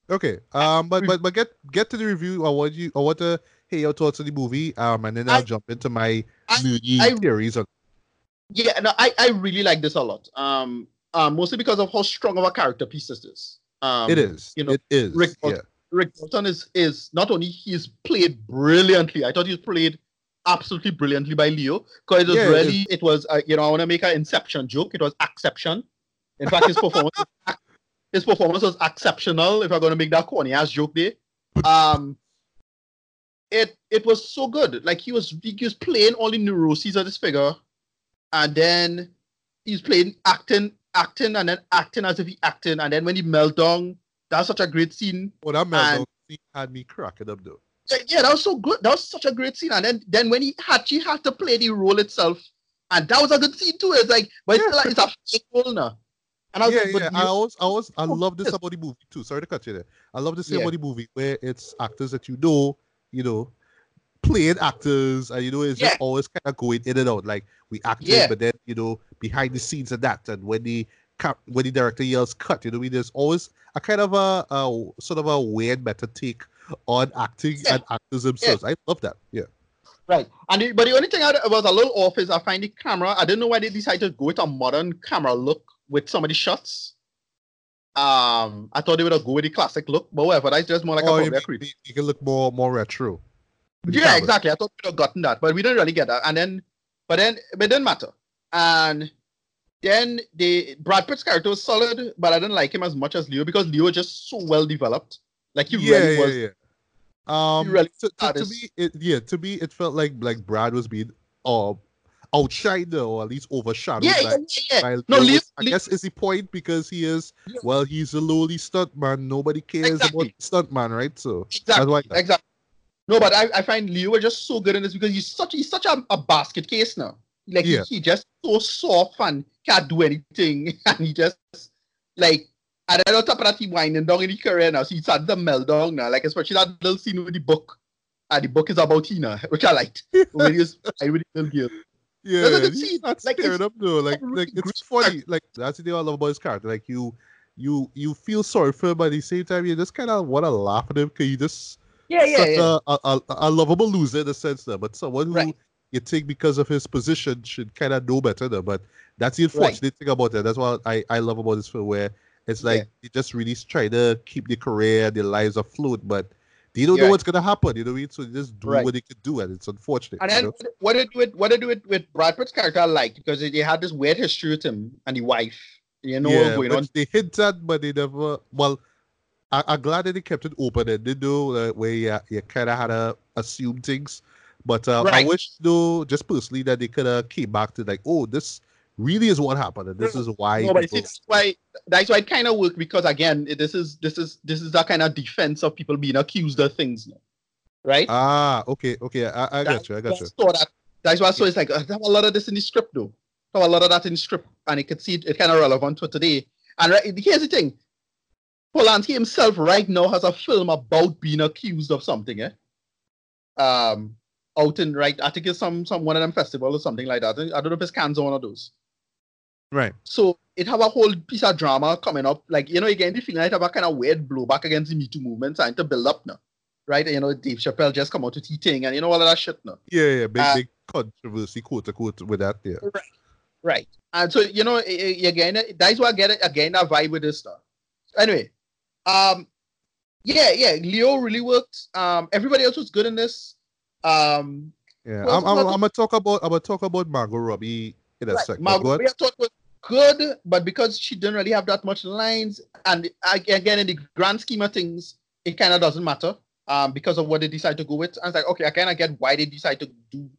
Okay. Um. But but but get get to the review. I want you. I want to hear your thoughts on the movie. Um. And then I'll I- jump into my I- I- theories on. Yeah, no, I, I really like this a lot. Um, um, mostly because of how strong of a character piece this is. Um, it is. you know, it is. Rick yeah. Rick Dalton is is not only he's played brilliantly. I thought he was played absolutely brilliantly by Leo because it was Yeah, really it was uh, you know I want to make an Inception joke. It was Acception. In fact, his performance his performance was exceptional. If I'm going to make that corny ass joke there, um, it it was so good. Like he was he was playing all the neuroses of this figure, and then he's playing acting acting and then acting as if he acting, and then when he melt down, that's such a great scene. Oh, that meltdown And- scene had me cracking up though. Yeah, yeah, that was so good. That was such a great scene. And then, then when he actually had to play the role itself, and that was a good scene too. It's like, but it's, Yeah. like, it's a fake role now. And I was yeah, like, yeah. I always, I always, I Oh, love this about the movie too. Sorry to cut you there. I love this Yeah. about the movie where it's actors that you know, you know, playing actors, and you know, it's just always kind of going in and out. Like we acted, Yeah. but then you know, behind the scenes and that, and when the cap, when the director yells cut, you know, I mean, there's always a kind of a, a sort of a weird meta take on acting Yeah. and actors themselves. I love that. Yeah. right. And the, but the only thing I was a little off is I find the camera. I don't know why they decided to go with a modern camera look with some of the shots. Um, I thought they would have go with the classic look, but whatever. That's just more like oh, a you, probably a mean, creep. you- you can look more more retro. Yeah, exactly. I thought we'd have gotten that, but we didn't really get that. And then, but then, but it didn't matter. And then the Brad Pitt's character was solid, but I didn't like him as much as Leo because Leo was just so well developed. Like he yeah, really yeah, was. yeah. Um, really to, to, to me, it, yeah, to me, it felt like like Brad was being uh outshined or at least overshadowed. Yeah, by, yeah, yeah. No, Leo was- I Leo- guess is the point because he is Yeah. well, he's a lowly stuntman. Nobody cares Exactly. about stuntman, right? So that's exactly, why. exactly. No, but I, I find Leo was just so good in this because he's such he's such a, a basket case now. Like Yeah. he, he just so soft and can't do anything, and he just like and then on top of that he winding down in the career now. So he started to melt down now, like especially that little scene with the book. And the book is about Tina, which I liked. when he was with the little girl. Yeah, That's a good he's not Like, up though. Like, really like it's funny. Like that's the thing I love about his character. Like you, you, you feel sorry for him, but at the same time, you just kind of want to laugh at him because you just Yeah, yeah, such yeah. A, a, a lovable loser in a sense, though. But someone who Right. You think because of his position should kind of know better, though. But that's the unfortunate thing about it. That's what I, I love about this film, where it's like Yeah. they just really try to keep their career, their lives afloat, but they don't Yeah. know what's gonna happen. You know what I mean? So they just do Right. what they can do, and it's unfortunate. And you then know? what did do it? What did do it with Brad Pitt's character? I liked because they had this weird history with him and the wife. You know, yeah, going on. they hint at, but they never. Well, I, I'm glad that they kept it open and they know uh, where you, you kind of had to assume things. But uh, I wish, though, just personally, that they could have came back to like, oh, this really is what happened, and this is why. No, but see, that's why that's why it kind of worked because again, this is this is this is that kind of defense of people being accused of things, right? Ah, okay, okay, I, I got you, I got you. So that that's why so it's like uh, were a lot of this in the script though. Were a lot of that in the script, and you could see it, it kind of relevant to today. And right, here's the thing: Polanski himself right now has a film about being accused of something, eh? Um, out in right, I think it's some some one of them festival or something like that. I don't know if it's Cannes or one of those. Right. So it have a whole piece of drama coming up. Like, you know, again, the feeling like it have a kind of weird blowback against the Me Too movement trying to build up now. Right? You know, Dave Chappelle just come out to his thing and you know all of that shit now. Yeah, yeah, big, Uh, big controversy, quote unquote, with that. There. Yeah. Right. And so, you know, again, that's why I get it again, that vibe with this stuff. Anyway, um, yeah, yeah, Leo really worked. Um, everybody else was good in this. Um, Yeah, Well, I'm, I'm, I'm gonna talk about I'm gonna talk about Margot Robbie in a right, second. Margot Robbie I thought was good, but because she didn't really have that much lines, and again, in the grand scheme of things, it kind of doesn't matter um, because of what they decide to go with. And it's like, okay, I kind of get why they decide to do.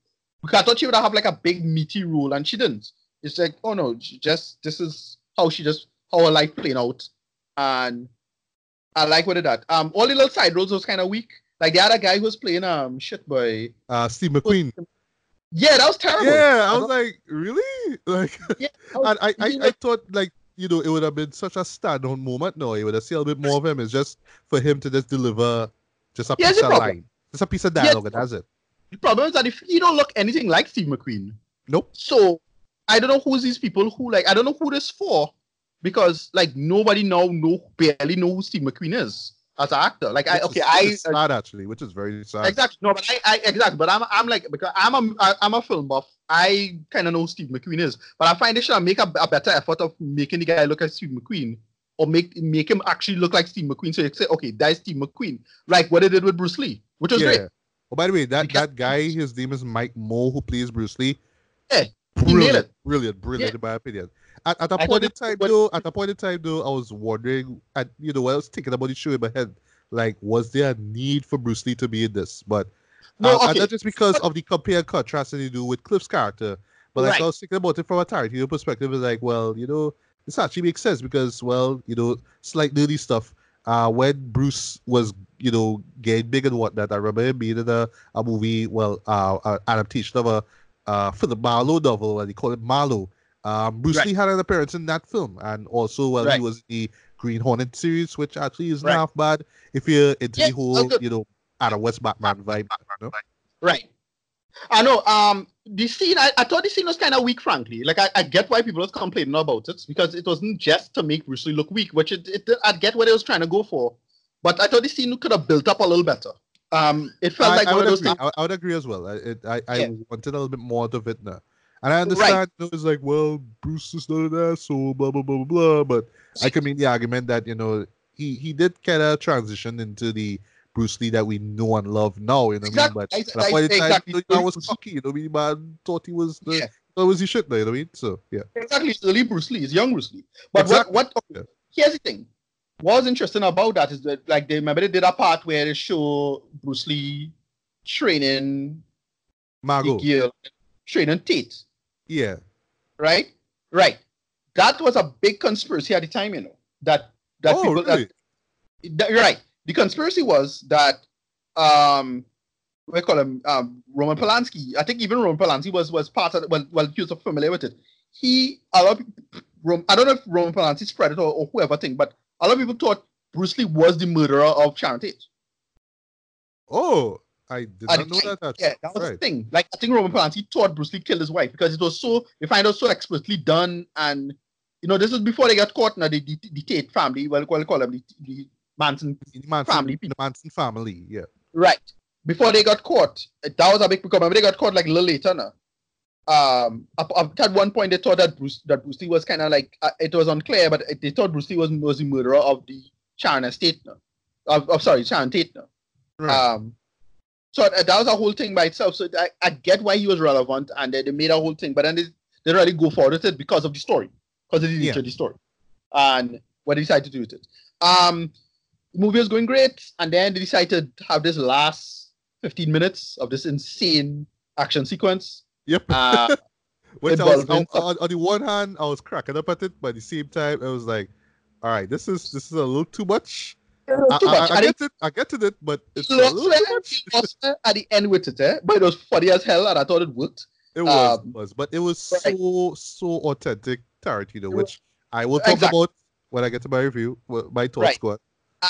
Because I thought she would have like a big meaty role, and she didn't. It's like, oh no, just this is how she just how her life playing out, and I like what it did. Um, all the little side roles was kind of weak. Like the other guy who was playing um shit boy. Uh, Steve McQueen. Yeah, that was terrible. Yeah, I I was like, really? Like, Yeah, that was- and I, I, you I thought like you know, it would have been such a standout moment. No, it would have seen a little bit more of him. It's just for him to just deliver just a Here's piece of problem. line, just a piece of dialogue, and that's it. The problem is that if he don't look anything like Steve McQueen, Nope. so I don't know who's these people who like I don't know who this for because like nobody now know barely know who Steve McQueen is as an actor. Like I okay is- I sad actually, which is very sad. exactly no but I, I exactly but I'm I'm like because I'm a I- I'm a film buff. I kind of know Steve McQueen is, but I find they should make a, a better effort of making the guy look like Steve McQueen. Or make make him actually look like Steve McQueen, so you say, okay, that's Steve McQueen, like what they did with Bruce Lee, which was great. Oh, by the way, that, that guy, his name is Mike Moh, who plays Bruce Lee. Yeah, he brilliant, brilliant, brilliant, in my opinion. At, at a point in time, was- though, at a point in time, though, I was wondering, at you know, when I was thinking about the show in my head, like, was there a need for Bruce Lee to be in this? But No, uh, and okay. not just because of the compare and contrast that you do with Cliff's character, but like Right. I was thinking about it from a Tarantino perspective, is like, well, you know, this actually makes sense because, well, you know, slight nerdy stuff. Uh, when Bruce was, you know, getting big and whatnot, I remember him being in a, a movie, well, uh, uh, adaptation of a uh, for the Marlowe novel, and they call it Marlowe. Um, Bruce Right. Lee had an appearance in that film, and also, well, he was in the Green Hornet series, which actually isn't Right. half bad if you're into Yeah, the whole, okay. you know, Adam West Batman vibe. You know? Right. I know. Um, the scene. I, I thought the scene was kind of weak, frankly. Like I, I get why people was complaining about it because it wasn't just to make Bruce Lee look weak, which it, it I get what they was trying to go for, but I thought the scene could have built up a little better. Um, it felt I, like I one would of those agree. I, I would agree as well. I, it, I, I Yeah. wanted a little bit more of it now. And I understand you know, it's like, well, Bruce is not an asshole, blah blah blah blah blah. But I can make the argument that you know he he did kind of transition into the Bruce Lee that we know and love now. You know what I mean? But I- at point in time, exactly. you know, I was cocky. You know, what I mean, man thought he was the Yeah. thought was he shit. You know what I mean? So yeah, Exactly, it's early Bruce Lee, it's young Bruce Lee. But Exactly. what what Yeah. here's the thing. What was interesting about that is that like they remember they did a part where they show Bruce Lee training Margot. training Tate. Yeah, right? Right. That was a big conspiracy at the time, you know. That that Oh, people really? that, that- you're right. The conspiracy was that um we call him um Roman Polanski. I think even Roman Polanski was was part of well well he was familiar with it. He a lot of I don't know if Roman Polanski spread it or, or whoever thing, but a lot of people thought Bruce Lee was the murderer of Sharon Tate. Oh, I did not know that. Yeah, that was right. the thing. Like I think Roman Polanski thought Bruce Lee killed his wife because it was so they find out so expertly done, and you know this was before they got caught. Now the, the, the Tate family, well, we'll call them the, the Manson, The Manson, family the Manson family. Yeah. right? Before they got caught, that was a big remember they got caught like a little later now. Um, up, up, at one point they thought that Bruce that Bruce Lee was kind of like uh, it was unclear, but they thought Bruce Lee was was the murderer of the Sharon estate now. Of, of sorry, Sharon Tate now. Right. Um, so that that was a whole thing by itself. So I, I get why he was relevant, and they, they made a whole thing, but then they, they really go forward with it because of the story, because of the nature Yeah. of the story, and what they decided to do with it. Um, the movie was going great, and then they decided to have this last 15 minutes of this insane action sequence. Yep. Uh, Which I was, on, on the one hand, I was cracking up at it, but at the same time, I was like, "All right, this is this is a little too much." I, I- I, get it, I get to it, but it's a lost little it, too much. lost it at the end with it, eh? but it was funny as hell, and I thought it worked. It was, Um, was, but it was right. so so authentic Tarantino, which I will talk Exactly. about when I get to my review. My thoughts Right. on.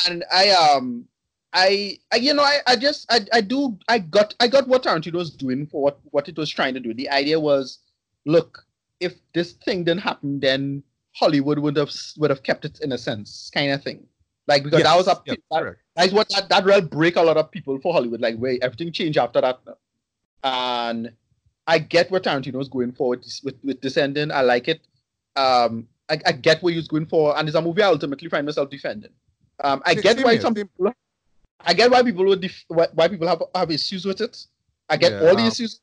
and I um I, I you know I, I just I, I do I got I got what Tarantino was doing for what what it was trying to do. The idea was, look, if this thing didn't happen, then Hollywood would have would have kept it in a sense, kind of thing. Like because that was a Yes, that, that's what that that really break a lot of people for Hollywood. Like where everything changed after that. now. And I get what Tarantino was going for with with, with Descendant. I like it. Um, I, I get what he's going for, and it's a movie I ultimately find myself defending. Um, I Same- get why some people, I get why people would def- why, why people have have issues with it. I get Yeah, all the um, issues.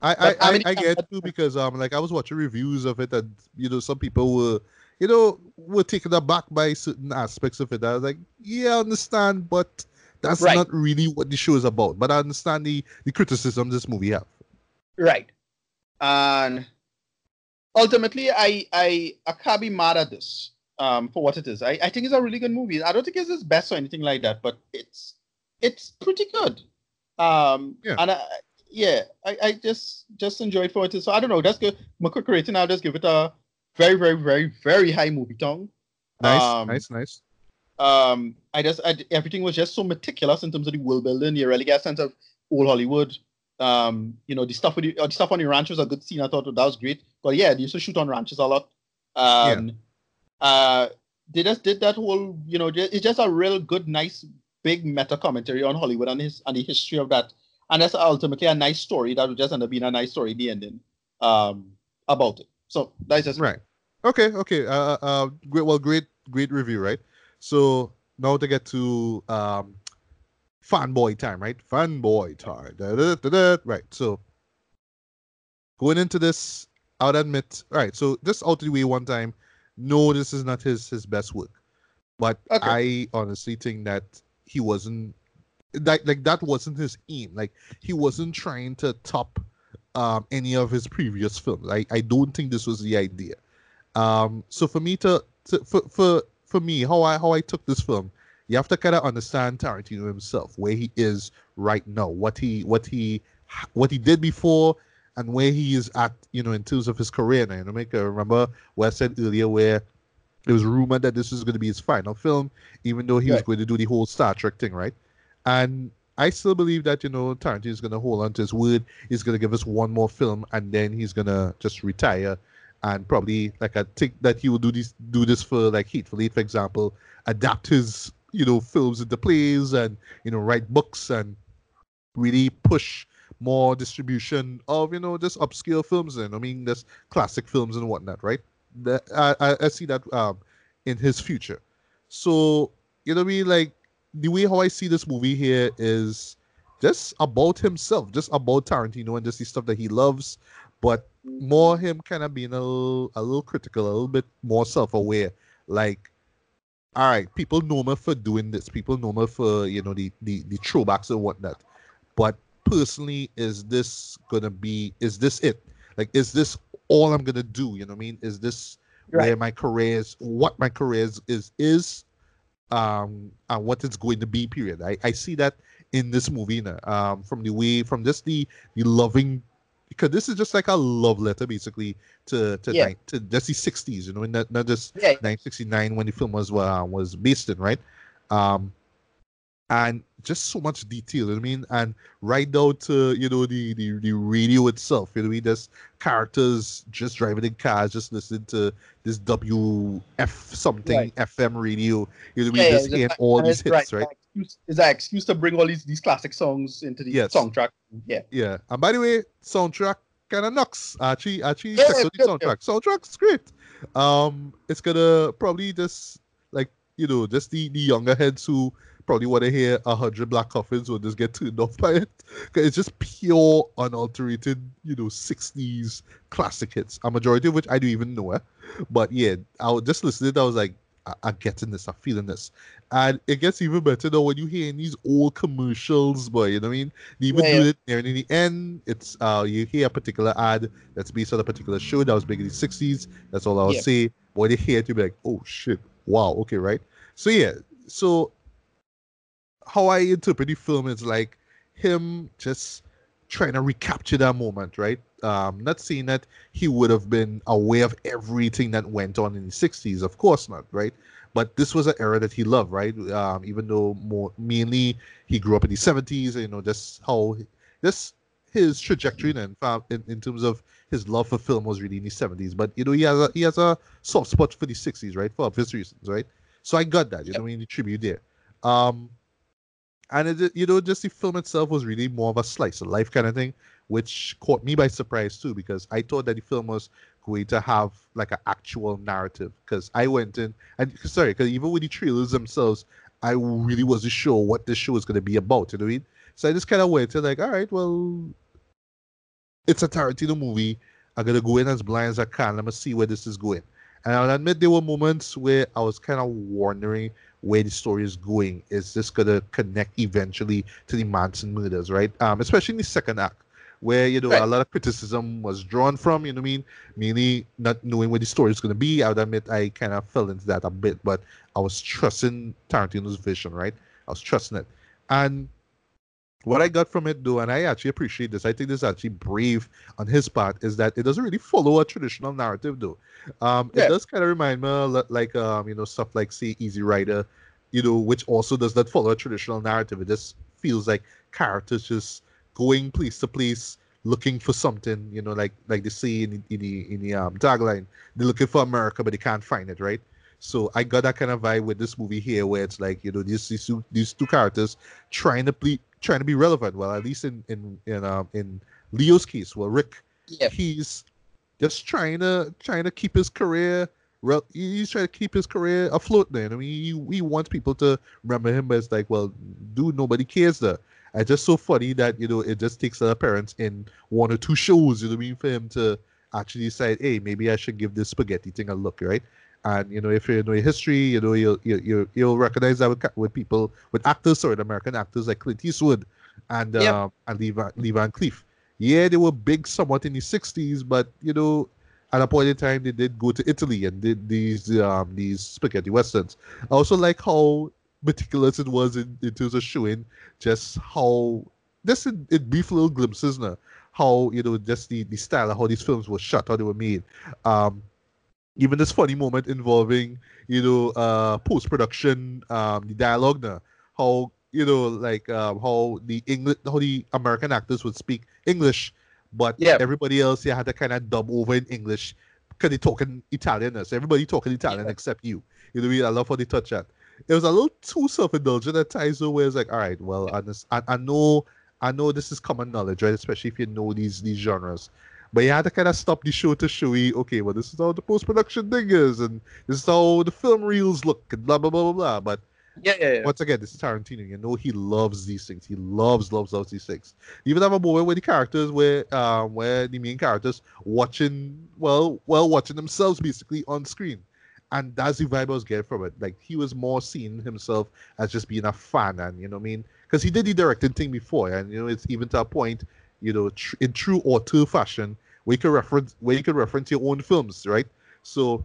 I, I, how I, many I get too because um like I was watching reviews of it and you know some people were you know were taken aback by certain aspects of it. I was like, yeah, I understand, but that's Right. not really what the show is about. But I understand the the criticism this movie have. Right. And ultimately, I I I can't be mad at this um, for what it is. I, I think it's a really good movie. I don't think it's his best or anything like that, but it's it's pretty good. Um, Yeah. And I, yeah, I, I just just enjoyed for it. So I don't know. That's good. My quick rating. I'll just give it a very, very, very, very high movie tongue. Nice, Um, nice, nice. Um, I just I, everything was just so meticulous in terms of the world building. You really get a sense of old Hollywood. Um, you know, the stuff with the, uh, the stuff on the ranch was a good scene. I thought oh, that was great. But yeah, they used to shoot on ranches a lot. Um, uh, they just did that whole, you know, it's just a real good, nice, big meta commentary on Hollywood and his and the history of that. And that's ultimately a nice story that would just end up being a nice story in the ending um, about it. So that's just Right. Okay. Okay. Uh, uh, great. Well, great, great review, right? So now to get to um, fanboy time, right? Fanboy time. Da, da, da. Right. So going into this, I'll admit. All right. So just out of the way one time. No, this is not his his best work, but Okay. I honestly think that he wasn't that like that wasn't his aim. Like he wasn't trying to top um, any of his previous films. I, I don't think this was the idea. Um, so for me to, to for, for for me, how I how I took this film, you have to kind of understand Tarantino himself, where he is right now, what he what he what he did before, and where he is at, you know, in terms of his career now. You know, make remember what I said earlier, where it was rumored that this was going to be his final film, even though he was going to do the whole Star Trek thing, right? And I still believe that you know Tarantino is going to hold on to his word. He's going to give us one more film, and then he's going to just retire. And probably, like I think that he will do this do this for like Hateful Eight, for example, adapt his you know films into plays, and you know write books, and really push more distribution of you know just upscale films. And I mean, just classic films and whatnot, right? I, I, see that um in his future. So you know I mean, like the way how I see this movie here is just about himself, just about Tarantino and just the stuff that he loves, but more him kind of being a little, a little critical, a little bit more self-aware. Like, all right, people know me for doing this. People know me for you know the the the throwbacks and whatnot. But personally, is this gonna be? Is this it? Like, is this all I'm gonna do? You know what I mean? Is this where my career is? What my career is is is um and what it's going to be period. I i see that in this movie now, um from the way from just the the loving because this is just like a love letter basically to to Yeah. ni- to just the 60s you know not, not just yeah, 1969 when the film was uh, was based in right? Um and just so much detail you know what i mean and right down to you know the the, the radio itself you know what I mean there's characters just driving in cars just listening to this wf something Right. fm radio you know what I mean yeah, just hearing all these hits right, right excuse- Is that excuse to bring all these these classic songs into the Yes. soundtrack? Yeah, Yeah, and by the way, soundtrack kind of knocks. Actually, actually, Yeah, check out it's the good, soundtrack. Soundtrack's great. Um, it's gonna probably just like you know, just the the younger heads who probably want to hear a hundred black coffins will just get turned off by it. 'Cause it's just pure, unalterated, you know, '60s classic hits. A majority of which I don't even know. Eh? But yeah, I was just listening. I was like, I- I'm getting this. I'm feeling this. And it gets even better though when you hear these old commercials, boy. You know what I mean? They even Yeah, do it near in the end. It's uh you hear a particular ad that's based on a particular show that was big in the 60s. That's all I'll Yeah. say. When you hear it, you'll be like, oh shit, wow, okay, right? So yeah, so how I interpret the film is like him just trying to recapture that moment, right? Um, not saying that he would have been aware of everything that went on in the 60s, of course not, right? But this was an era that he loved, right? Um, even though more mainly he grew up in the 70s, you know, just how this his trajectory in, in in terms of his love for film was really in the 70s. But you know, he has a he has a soft spot for the 60s, right? For obvious reasons, right? So I got that, you Yep. know, in the tribute there. Um, and it, you know, just the film itself was really more of a slice of life kind of thing, which caught me by surprise too, because I thought that the film was going to have like an actual narrative. Because I went in and sorry, because even with the trailers themselves, I really wasn't sure what this show was going to be about. You know what I mean? So I just kind of in like, all right, well, it's a Tarantino movie. I'm gonna go in as blind as I can. Let me see where this is going. And I'll admit there were moments where I was kind of wondering where the story is going. Is this gonna connect eventually to the Manson murders, right? Um, especially in the second act, where you know Right. a lot of criticism was drawn from. You know what I mean? Mainly not knowing where the story is gonna be. I would admit I kind of fell into that a bit, but I was trusting Tarantino's vision, right? I was trusting it, and what I got from it though, and I actually appreciate this, I think this is actually brave on his part, is that it doesn't really follow a traditional narrative though. Um, yeah. It does kind of remind me like um, you know stuff like say Easy Rider, you know, which also does not follow a traditional narrative. It just feels like characters just going place to place looking for something, you know, like like they say in, in the in the um, tagline, they're looking for America but they can't find it, right? So I got that kind of vibe with this movie here, where it's like you know these these two, these two characters trying to be trying to be relevant. Well, at least in in in um in Leo's case, well Rick, yep. he's just trying to trying to keep his career. He's trying to keep his career afloat. Then I mean, he, he wants people to remember him, but it's like, well, dude, nobody cares. There, it's just so funny that you know it just takes an appearance in one or two shows. You know what I mean? For him to actually decide, hey, maybe I should give this spaghetti thing a look, right? And you know, if you know your history, you know you'll you you'll recognize that with, with people with actors, sorry, American actors like Clint Eastwood and yep. um, and Lee Van, Lee Van Cleef. Yeah, they were big somewhat in the '60s, but you know, at a point in time, they did go to Italy and did these um these spaghetti westerns. I also like how meticulous it was in, in terms of showing just how just in, in brief little glimpses now how you know just the, the style of how these films were shot, how they were made. Um, even this funny moment involving you know uh post production um the dialogue now how you know like um, how the english how the american actors would speak english but yeah. everybody else yeah had to kind of dub over in english because they talking italian so everybody talking italian yeah. except you you know I, mean? I love how they touch that it was a little too self-indulgent at times though where it's like all right well I, I, I know i know this is common knowledge right especially if you know these these genres but you had to kind of stop the show to show you, okay, well, this is how the post production thing is, and this is how the film reels look, and blah, blah, blah, blah, blah. But yeah, yeah, yeah. Once again, this is Tarantino. You know he loves these things. He loves, loves, loves these things. You even have a moment where the characters, where um, where the main characters watching, well, well, watching themselves basically on screen, and that's the vibe I was getting from it. Like he was more seeing himself as just being a fan, and you know what I mean, because he did the directing thing before, and you know it's even to a point, you know, tr- in true auteur fashion, where you can reference where you can reference your own films, right? So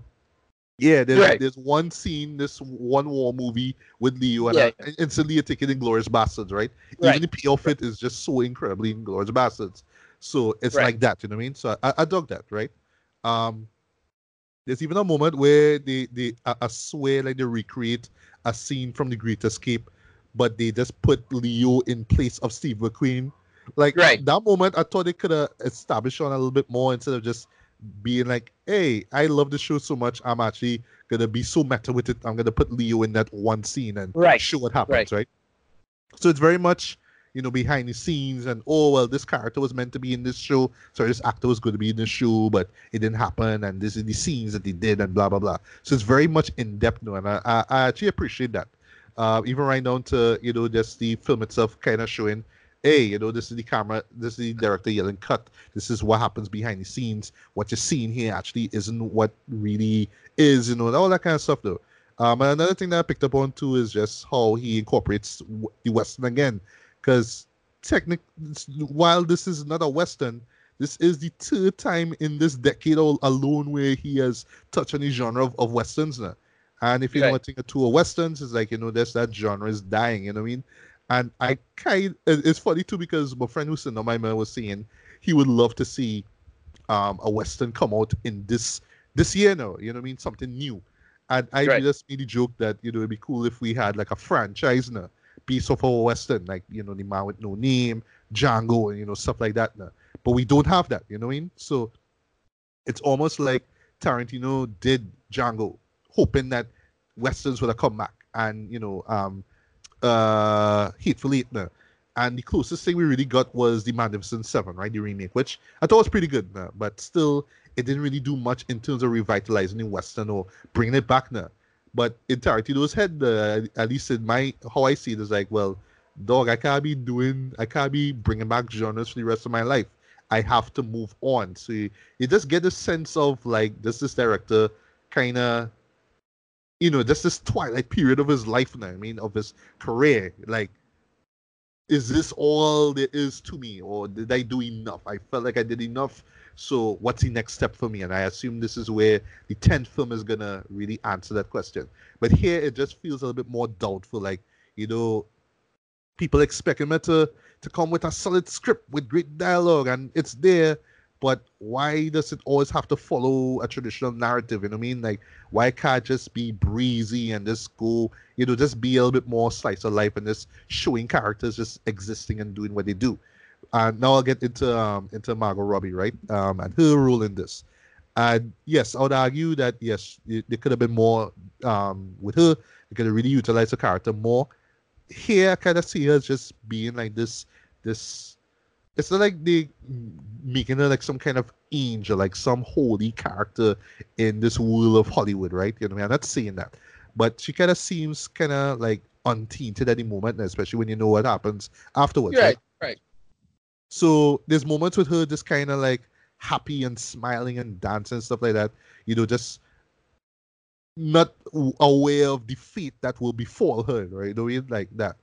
yeah, there's right. there's one scene, this one war movie with Leo, and yeah. I, instantly you're taking Inglourious Basterds, right? right? Even the payoff it is just so incredibly Inglourious Basterds. So it's right. like that, you know what I mean? So I, I dug that, right? Um, there's even a moment where they they I, I swear like they recreate a scene from The Great Escape, but they just put Leo in place of Steve McQueen. Like right. that moment, I thought they could have established on a little bit more instead of just being like, "Hey, I love the show so much. I'm actually gonna be so meta with it. I'm gonna put Leo in that one scene and right. show what happens." Right. right. So it's very much, you know, behind the scenes and oh well, this character was meant to be in this show. so this actor was going to be in this show, but it didn't happen. And this is the scenes that they did and blah blah blah. So it's very much in depth now, and I, I, I actually appreciate that. Uh, even right down to you know just the film itself, kind of showing hey, you know, this is the camera, this is the director yelling cut. This is what happens behind the scenes. What you're seeing here actually isn't what really is, you know, and all that kind of stuff though. Um, and another thing that I picked up on too is just how he incorporates the Western again. Because technically, while this is not a Western, this is the third time in this decade alone where he has touched on the genre of, of Westerns now. And if you right. know what thing or two of Westerns, it's like, you know, there's that genre is dying, you know what I mean? And I kind it's funny too because my friend who's in my man was saying he would love to see um, a western come out in this this year now. You know what I mean? Something new. And I right. just made a joke that you know it'd be cool if we had like a franchise now, piece of our western, like you know the man with no name, Django, and you know stuff like that now. But we don't have that. You know what I mean? So it's almost like Tarantino did Django, hoping that westerns would have come back, and you know um, uh, Hateful Eight now. And the closest thing we really got was the Magnificent Seven, right? The remake, which I thought was pretty good now, but still, it didn't really do much in terms of revitalizing the Western or bringing it back now. But in Tarantino's head, uh, at least in my how I see it, is like, well, dog, I can't be doing, I can't be bringing back genres for the rest of my life. I have to move on. So you, you just get a sense of like, does this director kind of you know, just this twilight period of his life now. I mean, of his career. Like, is this all there is to me, or did I do enough? I felt like I did enough. So, what's the next step for me? And I assume this is where the tenth film is gonna really answer that question. But here, it just feels a little bit more doubtful. Like, you know, people expect him to to come with a solid script with great dialogue, and it's there. But why does it always have to follow a traditional narrative? You know what I mean? Like, why can't just be breezy and just go, you know, just be a little bit more slice of life and just showing characters just existing and doing what they do? And now I'll get into um, into Margot Robbie, right? Um, and her role in this. And yes, I would argue that yes, there could have been more um, with her. They could have really utilized her character more. Here, I kind of see her just being like this, this. It's not like they making her like some kind of angel, like some holy character in this world of Hollywood, right? You know, I mean? I'm not saying that, but she kind of seems kind of like untainted at the moment, especially when you know what happens afterwards. Right, right. right. So there's moments with her just kind of like happy and smiling and dancing and stuff like that. You know, just not aware of the fate that will befall her, right? You know, like that.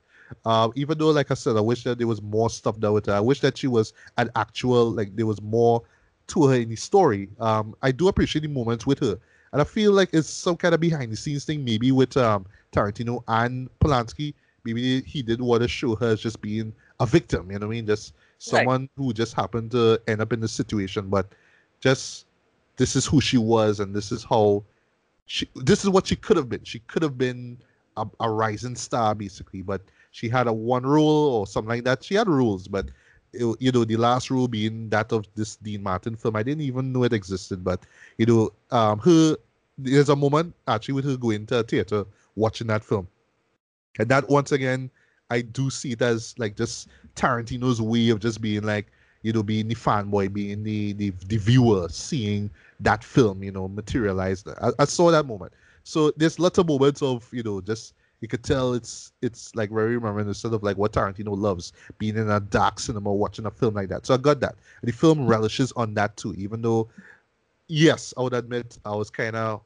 Uh, even though, like I said, I wish that there was more stuff done with her. I wish that she was an actual, like there was more to her in the story. Um, I do appreciate the moments with her, and I feel like it's some kind of behind the scenes thing, maybe with um Tarantino and Polanski. Maybe he did want to show her as just being a victim. You know what I mean? Just someone right. who just happened to end up in the situation, but just this is who she was and this is how she this is what she could have been. She could have been a, a rising star basically, but she had a one rule or something like that. She had rules, but it, you know the last rule being that of this Dean Martin film. I didn't even know it existed, but you know, um, her there's a moment actually with her going to a theater watching that film, and that once again I do see it as like just Tarantino's way of just being like, you know, being the fanboy, being the the, the viewer, seeing that film, you know, materialize. I, I saw that moment. So there's lots of moments of, you know, just you could tell it's it's like very reminiscent of like what Tarantino loves, being in a dark cinema watching a film like that. So I got that. The film relishes on that too, even though yes, I would admit I was kind of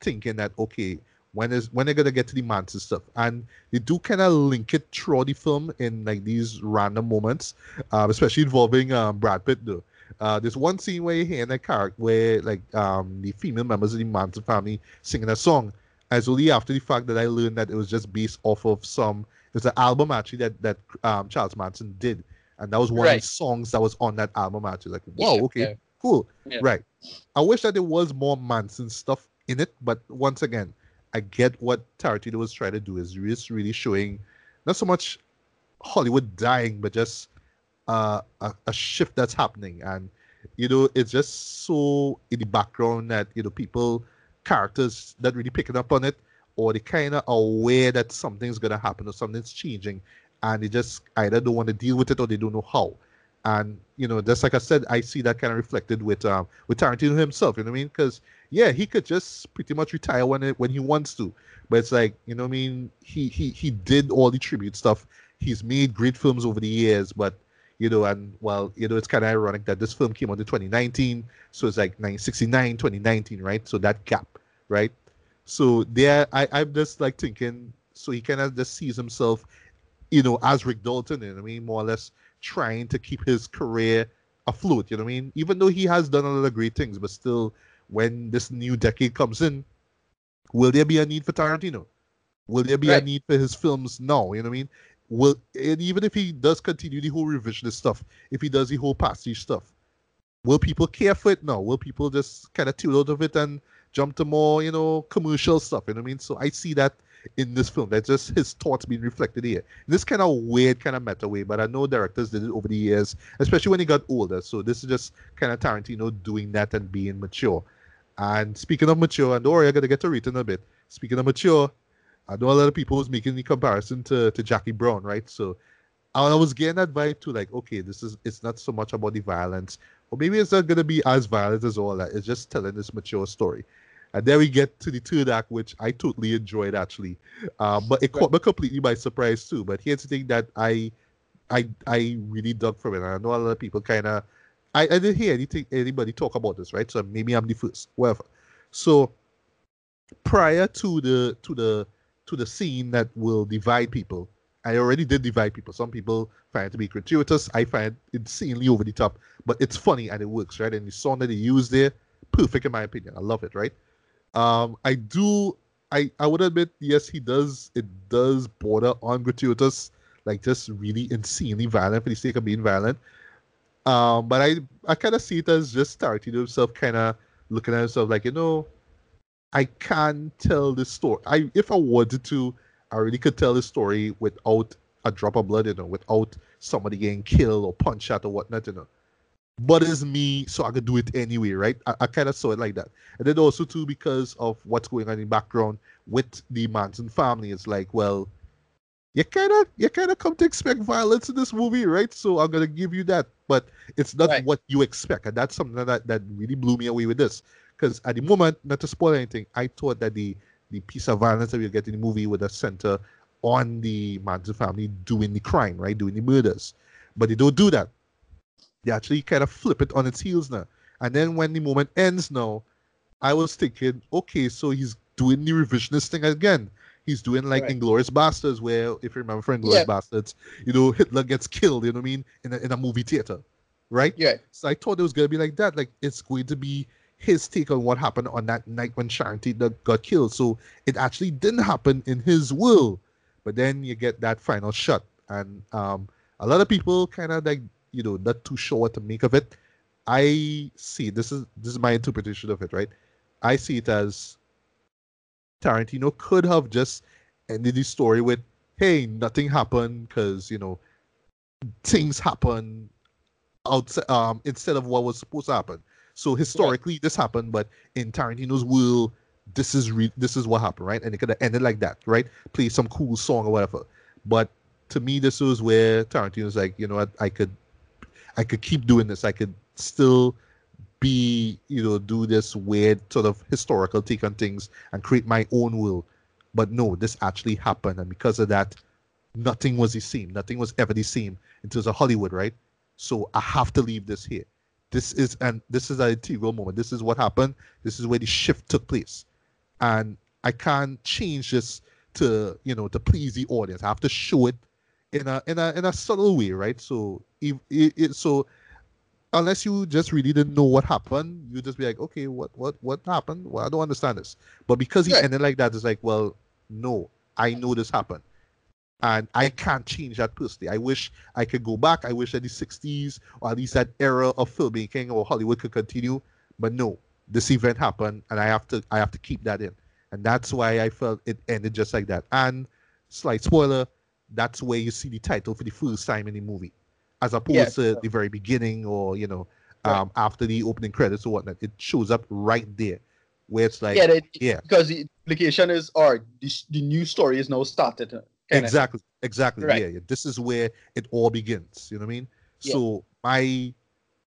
thinking that okay, when is when they're gonna get to the Manson stuff, and they do kind of link it through the film in like these random moments, um, especially involving um, Brad Pitt. Though uh, there's one scene where hear in a character where like um, the female members of the Manson family singing a song. As only after the fact that I learned that it was just based off of some it was an album actually that that um, Charles Manson did, and that was one right. of the songs that was on that album actually. Like, whoa, yeah, okay, yeah. cool, yeah. right. I wish that there was more Manson stuff in it, but once again, I get what Tarantino was trying to do is just really showing not so much Hollywood dying, but just uh, a, a shift that's happening. And, you know, it's just so in the background that, you know, people, characters that really picking up on it, or they kind of aware that something's to happen or something's changing. And they just either don't want to deal with it or they don't know how. And, you know, just like I said, I see that kind of reflected with um, with Tarantino himself, you know what I mean? Because yeah, he could just pretty much retire when it, when he wants to. But it's like, you know I mean? He he he did all the tribute stuff. He's made great films over the years, but you know, and well, you know, it's kind of ironic that this film came out in 2019, so it's like 1969, 2019, right? So that gap, right? So there, I I'm just like thinking, so he kind of just sees himself, you know, as Rick Dalton, you know I mean, more or less trying to keep his career afloat, you know what I mean? Even though he has done a lot of great things, but still when this new decade comes in, will there be a need for Tarantino? Will there be right. a need for his films now? You know what I mean? Will and even if he does continue the whole revisionist stuff, if he does the whole pastiche stuff, will people care for it now? Will people just kind of tune out of it and jump to more, you know, commercial stuff? You know what I mean? So I see that in this film. That's just his thoughts being reflected here. In this kind of weird, kind of meta way, but I know directors did it over the years, especially when he got older. So this is just kind of Tarantino doing that and being mature. And speaking of mature, and don't worry, I gotta get to Rita in a bit. Speaking of mature, I know a lot of people was making the comparison to, to Jackie Brown, right? So I was getting that vibe too, like, okay, this is it's not so much about the violence, or maybe it's not gonna be as violent as all that. It's just telling this mature story. And then we get to the third act, which I totally enjoyed actually, uh, but it caught me completely by surprise too. But here's the thing that I, I, I really dug from it. I know a lot of people kind of I, I didn't hear anything anybody talk about this, right? So maybe I'm the first, whatever. So prior to the to the to the scene that will divide people, I already did divide people. Some people find it to be gratuitous. I find it insanely over the top, but it's funny and it works, right? And the song that they use there, perfect in my opinion. I love it, right? Um, I do. I I would admit, yes, he does. It does border on gratuitous like just really insanely violent for the sake of being violent. Um, but I I kind of see it as just Tarantino himself kind of looking at himself like you know, I can't tell the story. I if I wanted to, I really could tell the story without a drop of blood, you know, without somebody getting killed or punched out or whatnot, you know. But it's me, so I could do it anyway, right? I, I kind of saw it like that. And then also too because of what's going on in the background with the Manson family, it's like, well, you kind of you kind of come to expect violence in this movie, right? So I'm gonna give you that, but it's not right. what you expect, and that's something that that really blew me away with this. Because at the moment, not to spoil anything, I thought that the the piece of violence that we get in the movie would center on the Manson family doing the crime, right, doing the murders, but they don't do that. They actually kind of flip it on its heels now. And then when the moment ends now, I was thinking, okay, so he's doing the revisionist thing again. He's doing like right. Inglourious Basterds, where if you remember for Inglourious yeah. Basterds, you know, Hitler gets killed, you know what I mean, in a, in a movie theater. Right? Yeah. So I thought it was gonna be like that. Like it's going to be his take on what happened on that night when Sharon Tate got killed. So it actually didn't happen in his will. But then you get that final shot. And um, a lot of people kind of like you know not too sure what to make of it. I see this is this is my interpretation of it, right? I see it as Tarantino could have just ended the story with, "Hey, nothing happened," because you know things happen outside um, instead of what was supposed to happen. So historically, right. this happened, but in Tarantino's will, this is re- this is what happened, right? And it could have ended like that, right? Play some cool song or whatever. But to me, this was where Tarantino's like, you know what, I could I could keep doing this. I could still be, you know, do this weird sort of historical take on things and create my own will. But no, this actually happened. And because of that, nothing was the same. Nothing was ever the same in terms of Hollywood, right? So I have to leave this here. This is and this is an integral moment. This is what happened. This is where the shift took place. And I can't change this to, you know, to please the audience. I have to show it in a in a in a subtle way, right? So if it, it, so unless you just really didn't know what happened, you just be like, okay, what what what happened? Well, I don't understand this. But because he yeah. ended like that, it's like, well, no, I know this happened. And I can't change that personally. I wish I could go back. I wish that the 60s or at least that era of filmmaking or Hollywood could continue. But no, this event happened and I have to I have to keep that in. And that's why I felt it ended just like that. And slight spoiler, that's where you see the title for the first time in the movie, as opposed yes. to the very beginning or you know right. um, after the opening credits or whatnot. It shows up right there, where it's like yeah, yeah. because the implication is or the, the new story is now started. Exactly, exactly. Right. Yeah, yeah, this is where it all begins. You know what I mean? Yeah. So my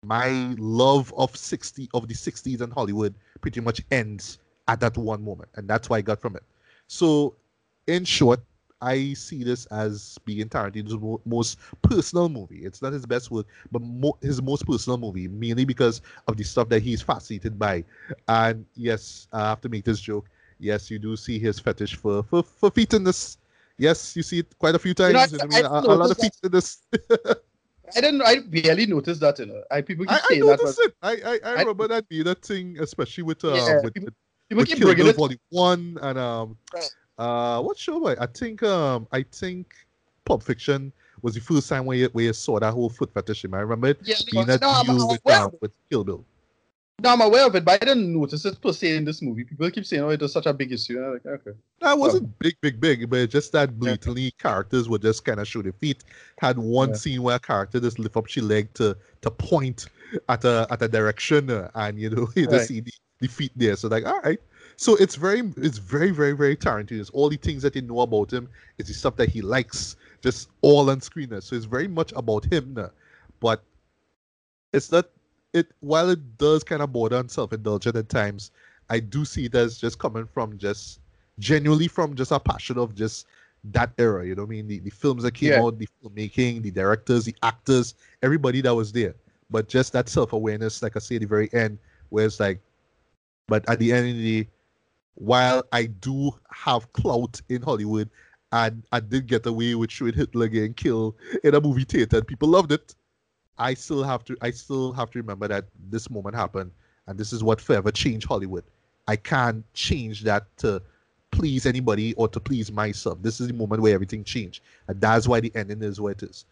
my love of 60 of the 60s and Hollywood pretty much ends at that one moment, and that's what I got from it. So, in short, I see this as being Tarantino's most personal movie. It's not his best work, but mo- his most personal movie, mainly because of the stuff that he's fascinated by. And yes, I have to make this joke. Yes, you do see his fetish for for, for feet in this. Yes, you see it quite a few times. You know, I, I, mean, I a, a, lot of feet in this. I didn't. I barely noticed that. You know, I people keep I, saying I noticed that. It. I, I, I remember that being a thing, especially with uh, yeah, with, people, people with keep Kill Bill Volume One and um, uh, what show? Was I think um, I think Pulp Fiction was the first time where you, where you saw that whole foot fetish. I remember it yeah, being no, no, deal with, uh, with Kill Bill. No, I'm aware of it, but I didn't notice it per se in this movie. People keep saying, "Oh, it was such a big issue." I'm like, okay. That wasn't oh. big, big, big, but just that blatantly yeah. characters would just kind of show their feet. Had one yeah. scene where a character just lift up she leg to to point at a at a direction, uh, and you know you right. just see the, the feet there. So like, all right, so it's very, it's very, very, very Tarantino. It's all the things that you know about him. It's the stuff that he likes, just all on screen. So it's very much about him now. But it's not it while it does kind of border on self-indulgent at times, I do see it as just coming from just genuinely from just a passion of just that era. You know what I mean? The, the films that came yeah. out, the filmmaking, the directors, the actors, everybody that was there. But just that self-awareness, like I say at the very end, where it's like, but at the end of the day, while I do have clout in Hollywood and I did get away with showing Hitler getting killed in a movie theater and people loved it, I still have to I still have to remember that this moment happened and this is what forever changed Hollywood. I can't change that to please anybody or to please myself. This is the moment where everything changed. And that's why the ending is what it is.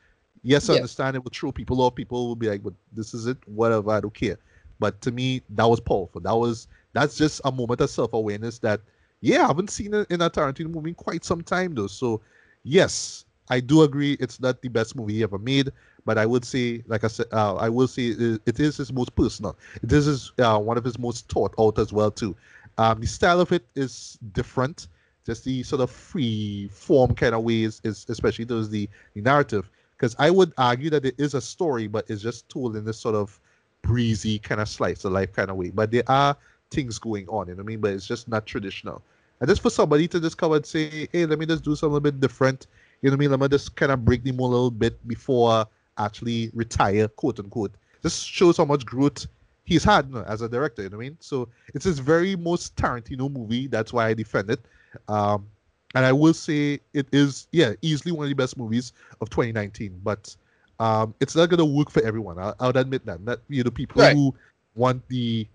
Yes, I understand it will throw people off. People will be like, but this is it, whatever, I don't care. But to me, that was powerful. That was that's just a moment of self-awareness that yeah, I haven't seen it in a Tarantino movie in quite some time though. So yes, I do agree it's not the best movie he ever made, but I would say, like I said, uh, I will say it, it is his most personal. This is uh, one of his most thought out as well too. Um, the style of it is different. Just the sort of free form kind of ways is especially those the, the narrative. Because I would argue that it is a story, but it's just told in this sort of breezy kind of slice of life kind of way. But there are things going on, you know what I mean? But it's just not traditional. And just for somebody to just come and say, hey, let me just do something a bit different, you know what I mean? Let me just kind of break the mold a little bit before actually retire, quote unquote. This shows how much growth he's had you know, as a director. You know what I mean? So it's his very most Tarantino movie. That's why I defend it. Um, and I will say it is, yeah, easily one of the best movies of 2019. But um, it's not gonna work for everyone. I, I would admit that. That you know, people right. who want the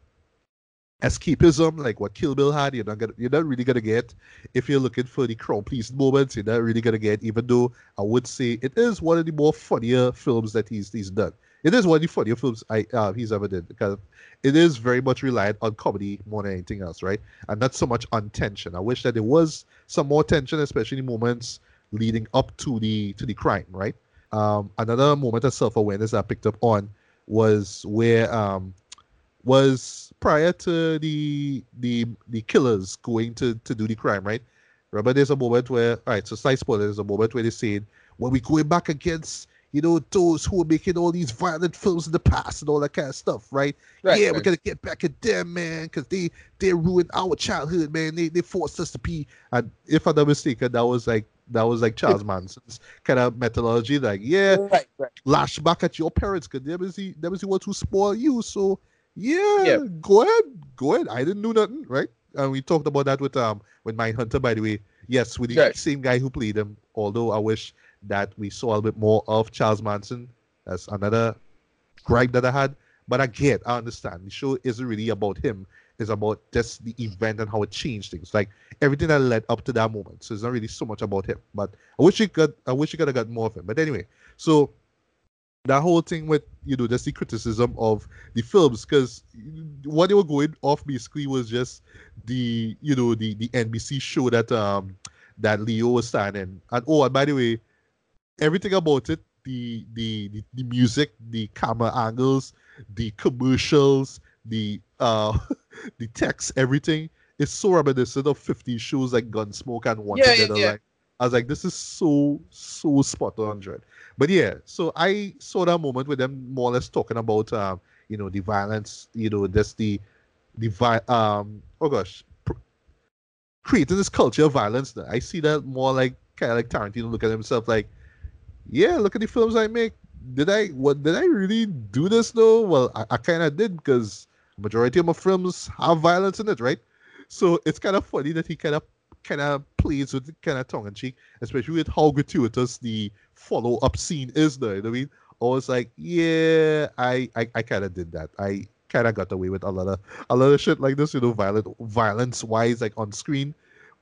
escapism like what Kill Bill had, you're not gonna, you're not really gonna get. If you're looking for the crowd pleasing moments, you're not really gonna get. Even though I would say it is one of the more funnier films that he's he's done. It is one of the funnier films I uh, he's ever did because it is very much reliant on comedy more than anything else, right? And not so much on tension. I wish that there was some more tension, especially in moments leading up to the to the crime, right? Um, another moment of self awareness I picked up on was where um, was prior to the the the killers going to to do the crime, right? Remember, there's a moment where, all right, so slight spoiler, there's a moment where they said, when we going back against you know, those who are making all these violent films in the past and all that kind of stuff, right? right yeah, right. we're gonna get back at them, man, because they they ruined our childhood, man. They they forced us to be. And if I'm not mistaken, that was like that was like Charles Manson's kind of methodology, like yeah, right, right. lash back at your parents, because they was the they was the ones who spoil you. So yeah, yeah, go ahead, go ahead. I didn't do nothing, right? And we talked about that with um with Mindhunter, by the way. Yes, with the right. same guy who played him. Although I wish that we saw a little bit more of Charles Manson. That's another gripe that I had. But I get, I understand. The show isn't really about him. It's about just the event and how it changed things. Like everything that led up to that moment. So it's not really so much about him. But I wish you could I wish you could have got more of him. But anyway, so that whole thing with you know just the criticism of the films because what they were going off basically was just the you know the the NBC show that um that Leo was starring. And oh, and by the way, everything about it the, the the the music the camera angles the commercials the uh the text everything is so reminiscent of 50 shows like gunsmoke and one yeah, together yeah. like i was like this is so so spot on Dread. but yeah so i saw that moment with them more or less talking about um you know the violence you know just the the vi- um oh gosh pr- creating this culture of violence i see that more like kind of like tarantino look at himself like yeah, look at the films I make. Did I what did I really do this though? Well, I, I kind of did because majority of my films have violence in it, right? So it's kind of funny that he kind of kind of plays with kind of tongue in cheek, especially with how gratuitous the follow up scene is. Though, you know I mean, I was like, yeah, I I, I kind of did that. I kind of got away with a lot of a lot of shit like this, you know, violent violence wise, like on screen.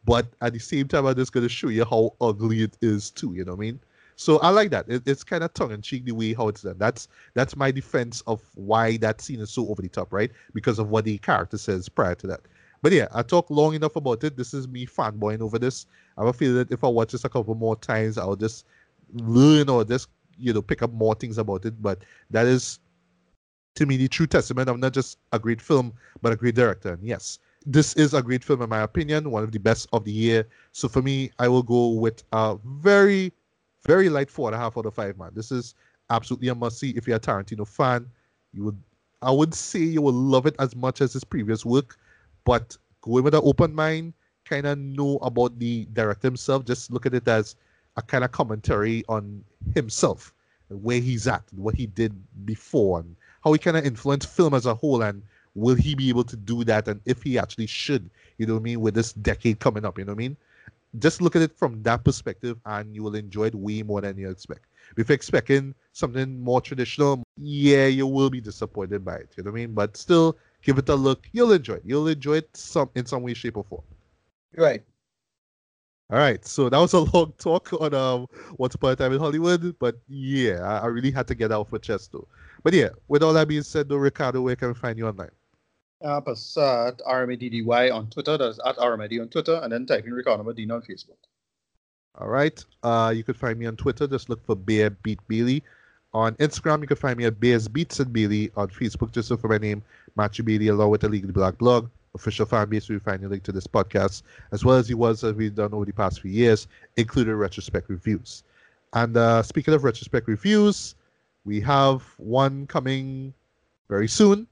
But at the same time, I'm just gonna show you how ugly it is too. You know what I mean? So I like that. It, it's kind of tongue in cheek the way how it's done. That's that's my defense of why that scene is so over the top, right? Because of what the character says prior to that. But yeah, I talked long enough about it. This is me fanboying over this. I have a feeling that if I watch this a couple more times, I'll just learn or just you know pick up more things about it. But that is to me the true testament of not just a great film, but a great director. And yes, this is a great film in my opinion, one of the best of the year. So for me, I will go with a very very light four and a half out of five, man. This is absolutely a must see if you're a Tarantino fan. You would, I would say, you will love it as much as his previous work, but go with an open mind. Kind of know about the director himself. Just look at it as a kind of commentary on himself, where he's at, what he did before, and how he kind of influenced film as a whole, and will he be able to do that, and if he actually should, you know what I mean, with this decade coming up, you know what I mean? just look at it from that perspective and you will enjoy it way more than you expect. If you're expecting something more traditional, yeah, you will be disappointed by it. You know what I mean? But still, give it a look. You'll enjoy it. You'll enjoy it some in some way, shape, or form. Right. All right, so that was a long talk on um, Once Upon a Time in Hollywood, but yeah, I, I really had to get out for chest though. But yeah, with all that being said, though, Ricardo, where can we find you online? Uh, Passat RMADDY on Twitter. That's at RMAD on Twitter, and then type in Ricardo Medina on Facebook. All right. Uh, you can find me on Twitter. Just look for Bear Beat Bailey. On Instagram, you can find me at Bears Beats and Bailey. On Facebook, just look for my name, Matthew Bailey, along with the Legally Black blog, official fan base, where you find a link to this podcast, as well as the ones that we've done over the past few years, including retrospect reviews. And uh, speaking of retrospect reviews, we have one coming very soon.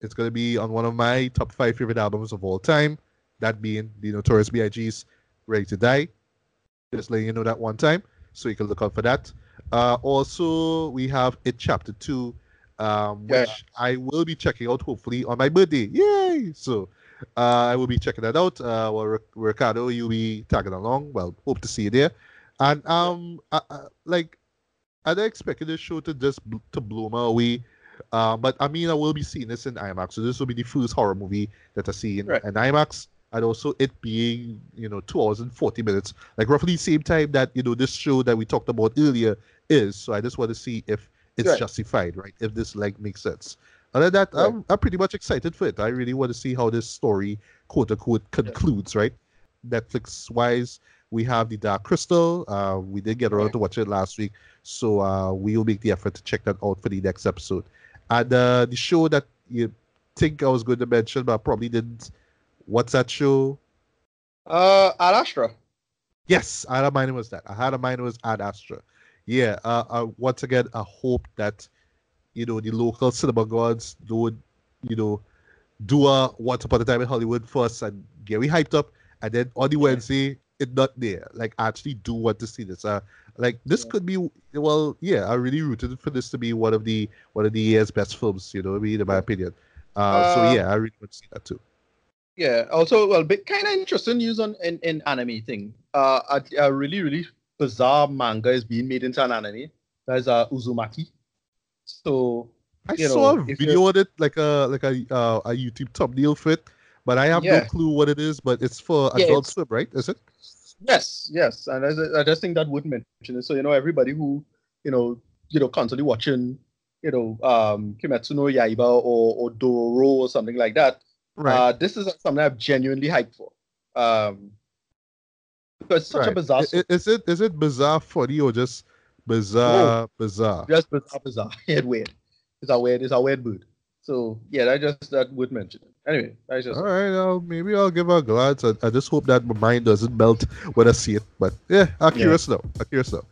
It's going to be on one of my top five favorite albums of all time, that being the Notorious B.I.G.'s Ready to Die. Just letting you know that one time, so you can look out for that. Uh, also, we have It Chapter 2, um, which yeah. I will be checking out hopefully on my birthday. Yay! So uh, I will be checking that out. Uh, well, Ricardo, you'll be tagging along. Well, hope to see you there. And um, I, I, like, I expected this show to just bl- to blow away. Uh, but I mean, I will be seeing this in IMAX. So this will be the first horror movie that I see in, right. in IMAX and also it being you know two hours and 40 minutes like roughly the same time that you know this show that we talked about earlier is. So I just want to see if it's right. justified, right? If this like makes sense. Other than that, right. I'm, I'm pretty much excited for it. I really want to see how this story, quote unquote, concludes, yeah. right? Netflix wise, we have the Dark Crystal. Uh, we did get around right. to watch it last week, so uh, we will make the effort to check that out for the next episode. And uh, the show that you think I was going to mention, but I probably didn't. What's that show? Uh, Ad Astra. Yes, I had a mind was that. I had a mind was Ad Astra yeah, uh, uh, once again, I hope that you know the local cinema gods don't you know do a Once Upon a Time in Hollywood first and get me hyped up, and then on the Wednesday it's not there. Like, I actually do want to see this. Uh, like this yeah. could be well, yeah. I really rooted for this to be one of the one of the year's best films. You know, I mean, in my opinion. Uh, uh, so yeah, I really want to see that too. Yeah. Also, well, bit kind of interesting news on in, in anime thing. Uh, I, I really really bizarre manga is being made into an anime. That is uh, Uzumaki. So I saw know, a video of it, like a like a uh, a YouTube thumbnail for it, but I have yeah. no clue what it is. But it's for yeah, Adult Swim, right? Is it? Yes, yes, and I, I just think that would mention it. So you know, everybody who you know, you know, constantly watching, you know, um, Kimetsu no Yaiba or or Doro or something like that. Right. Uh, this is something I'm genuinely hyped for. Um, because such right. a bizarre. Is, is, it is it bizarre funny or just bizarre bizarre? Just bizarre bizarre. It's weird. It's a weird. It's a weird mood. So yeah, I just that would mention it. Anyway, I just all right. I'll, maybe I'll give a glance. I, I, just hope that my mind doesn't melt when I see it. But yeah, I'm curious yeah. now. I'm curious now.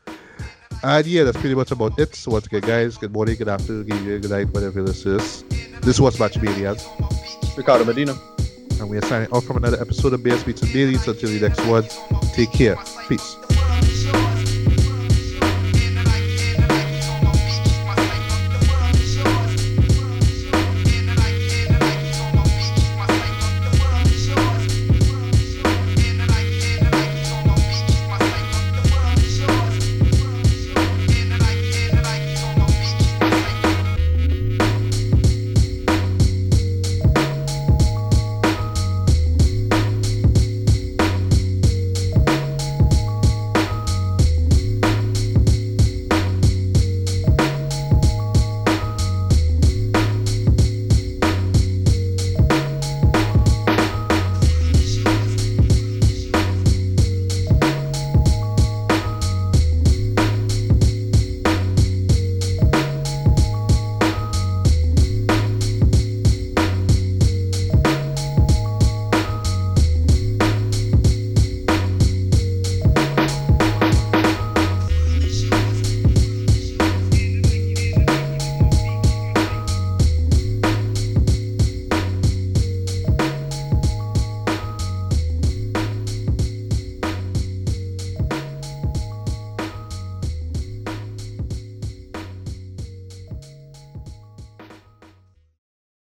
And yeah, that's pretty much about it. So once again, guys, good morning, good afternoon, good evening, good night, whatever this is. This was Match Maniacs. Ricardo Medina. And we are signing off from another episode of Beats and Dailies. Until the next one, take care. Peace.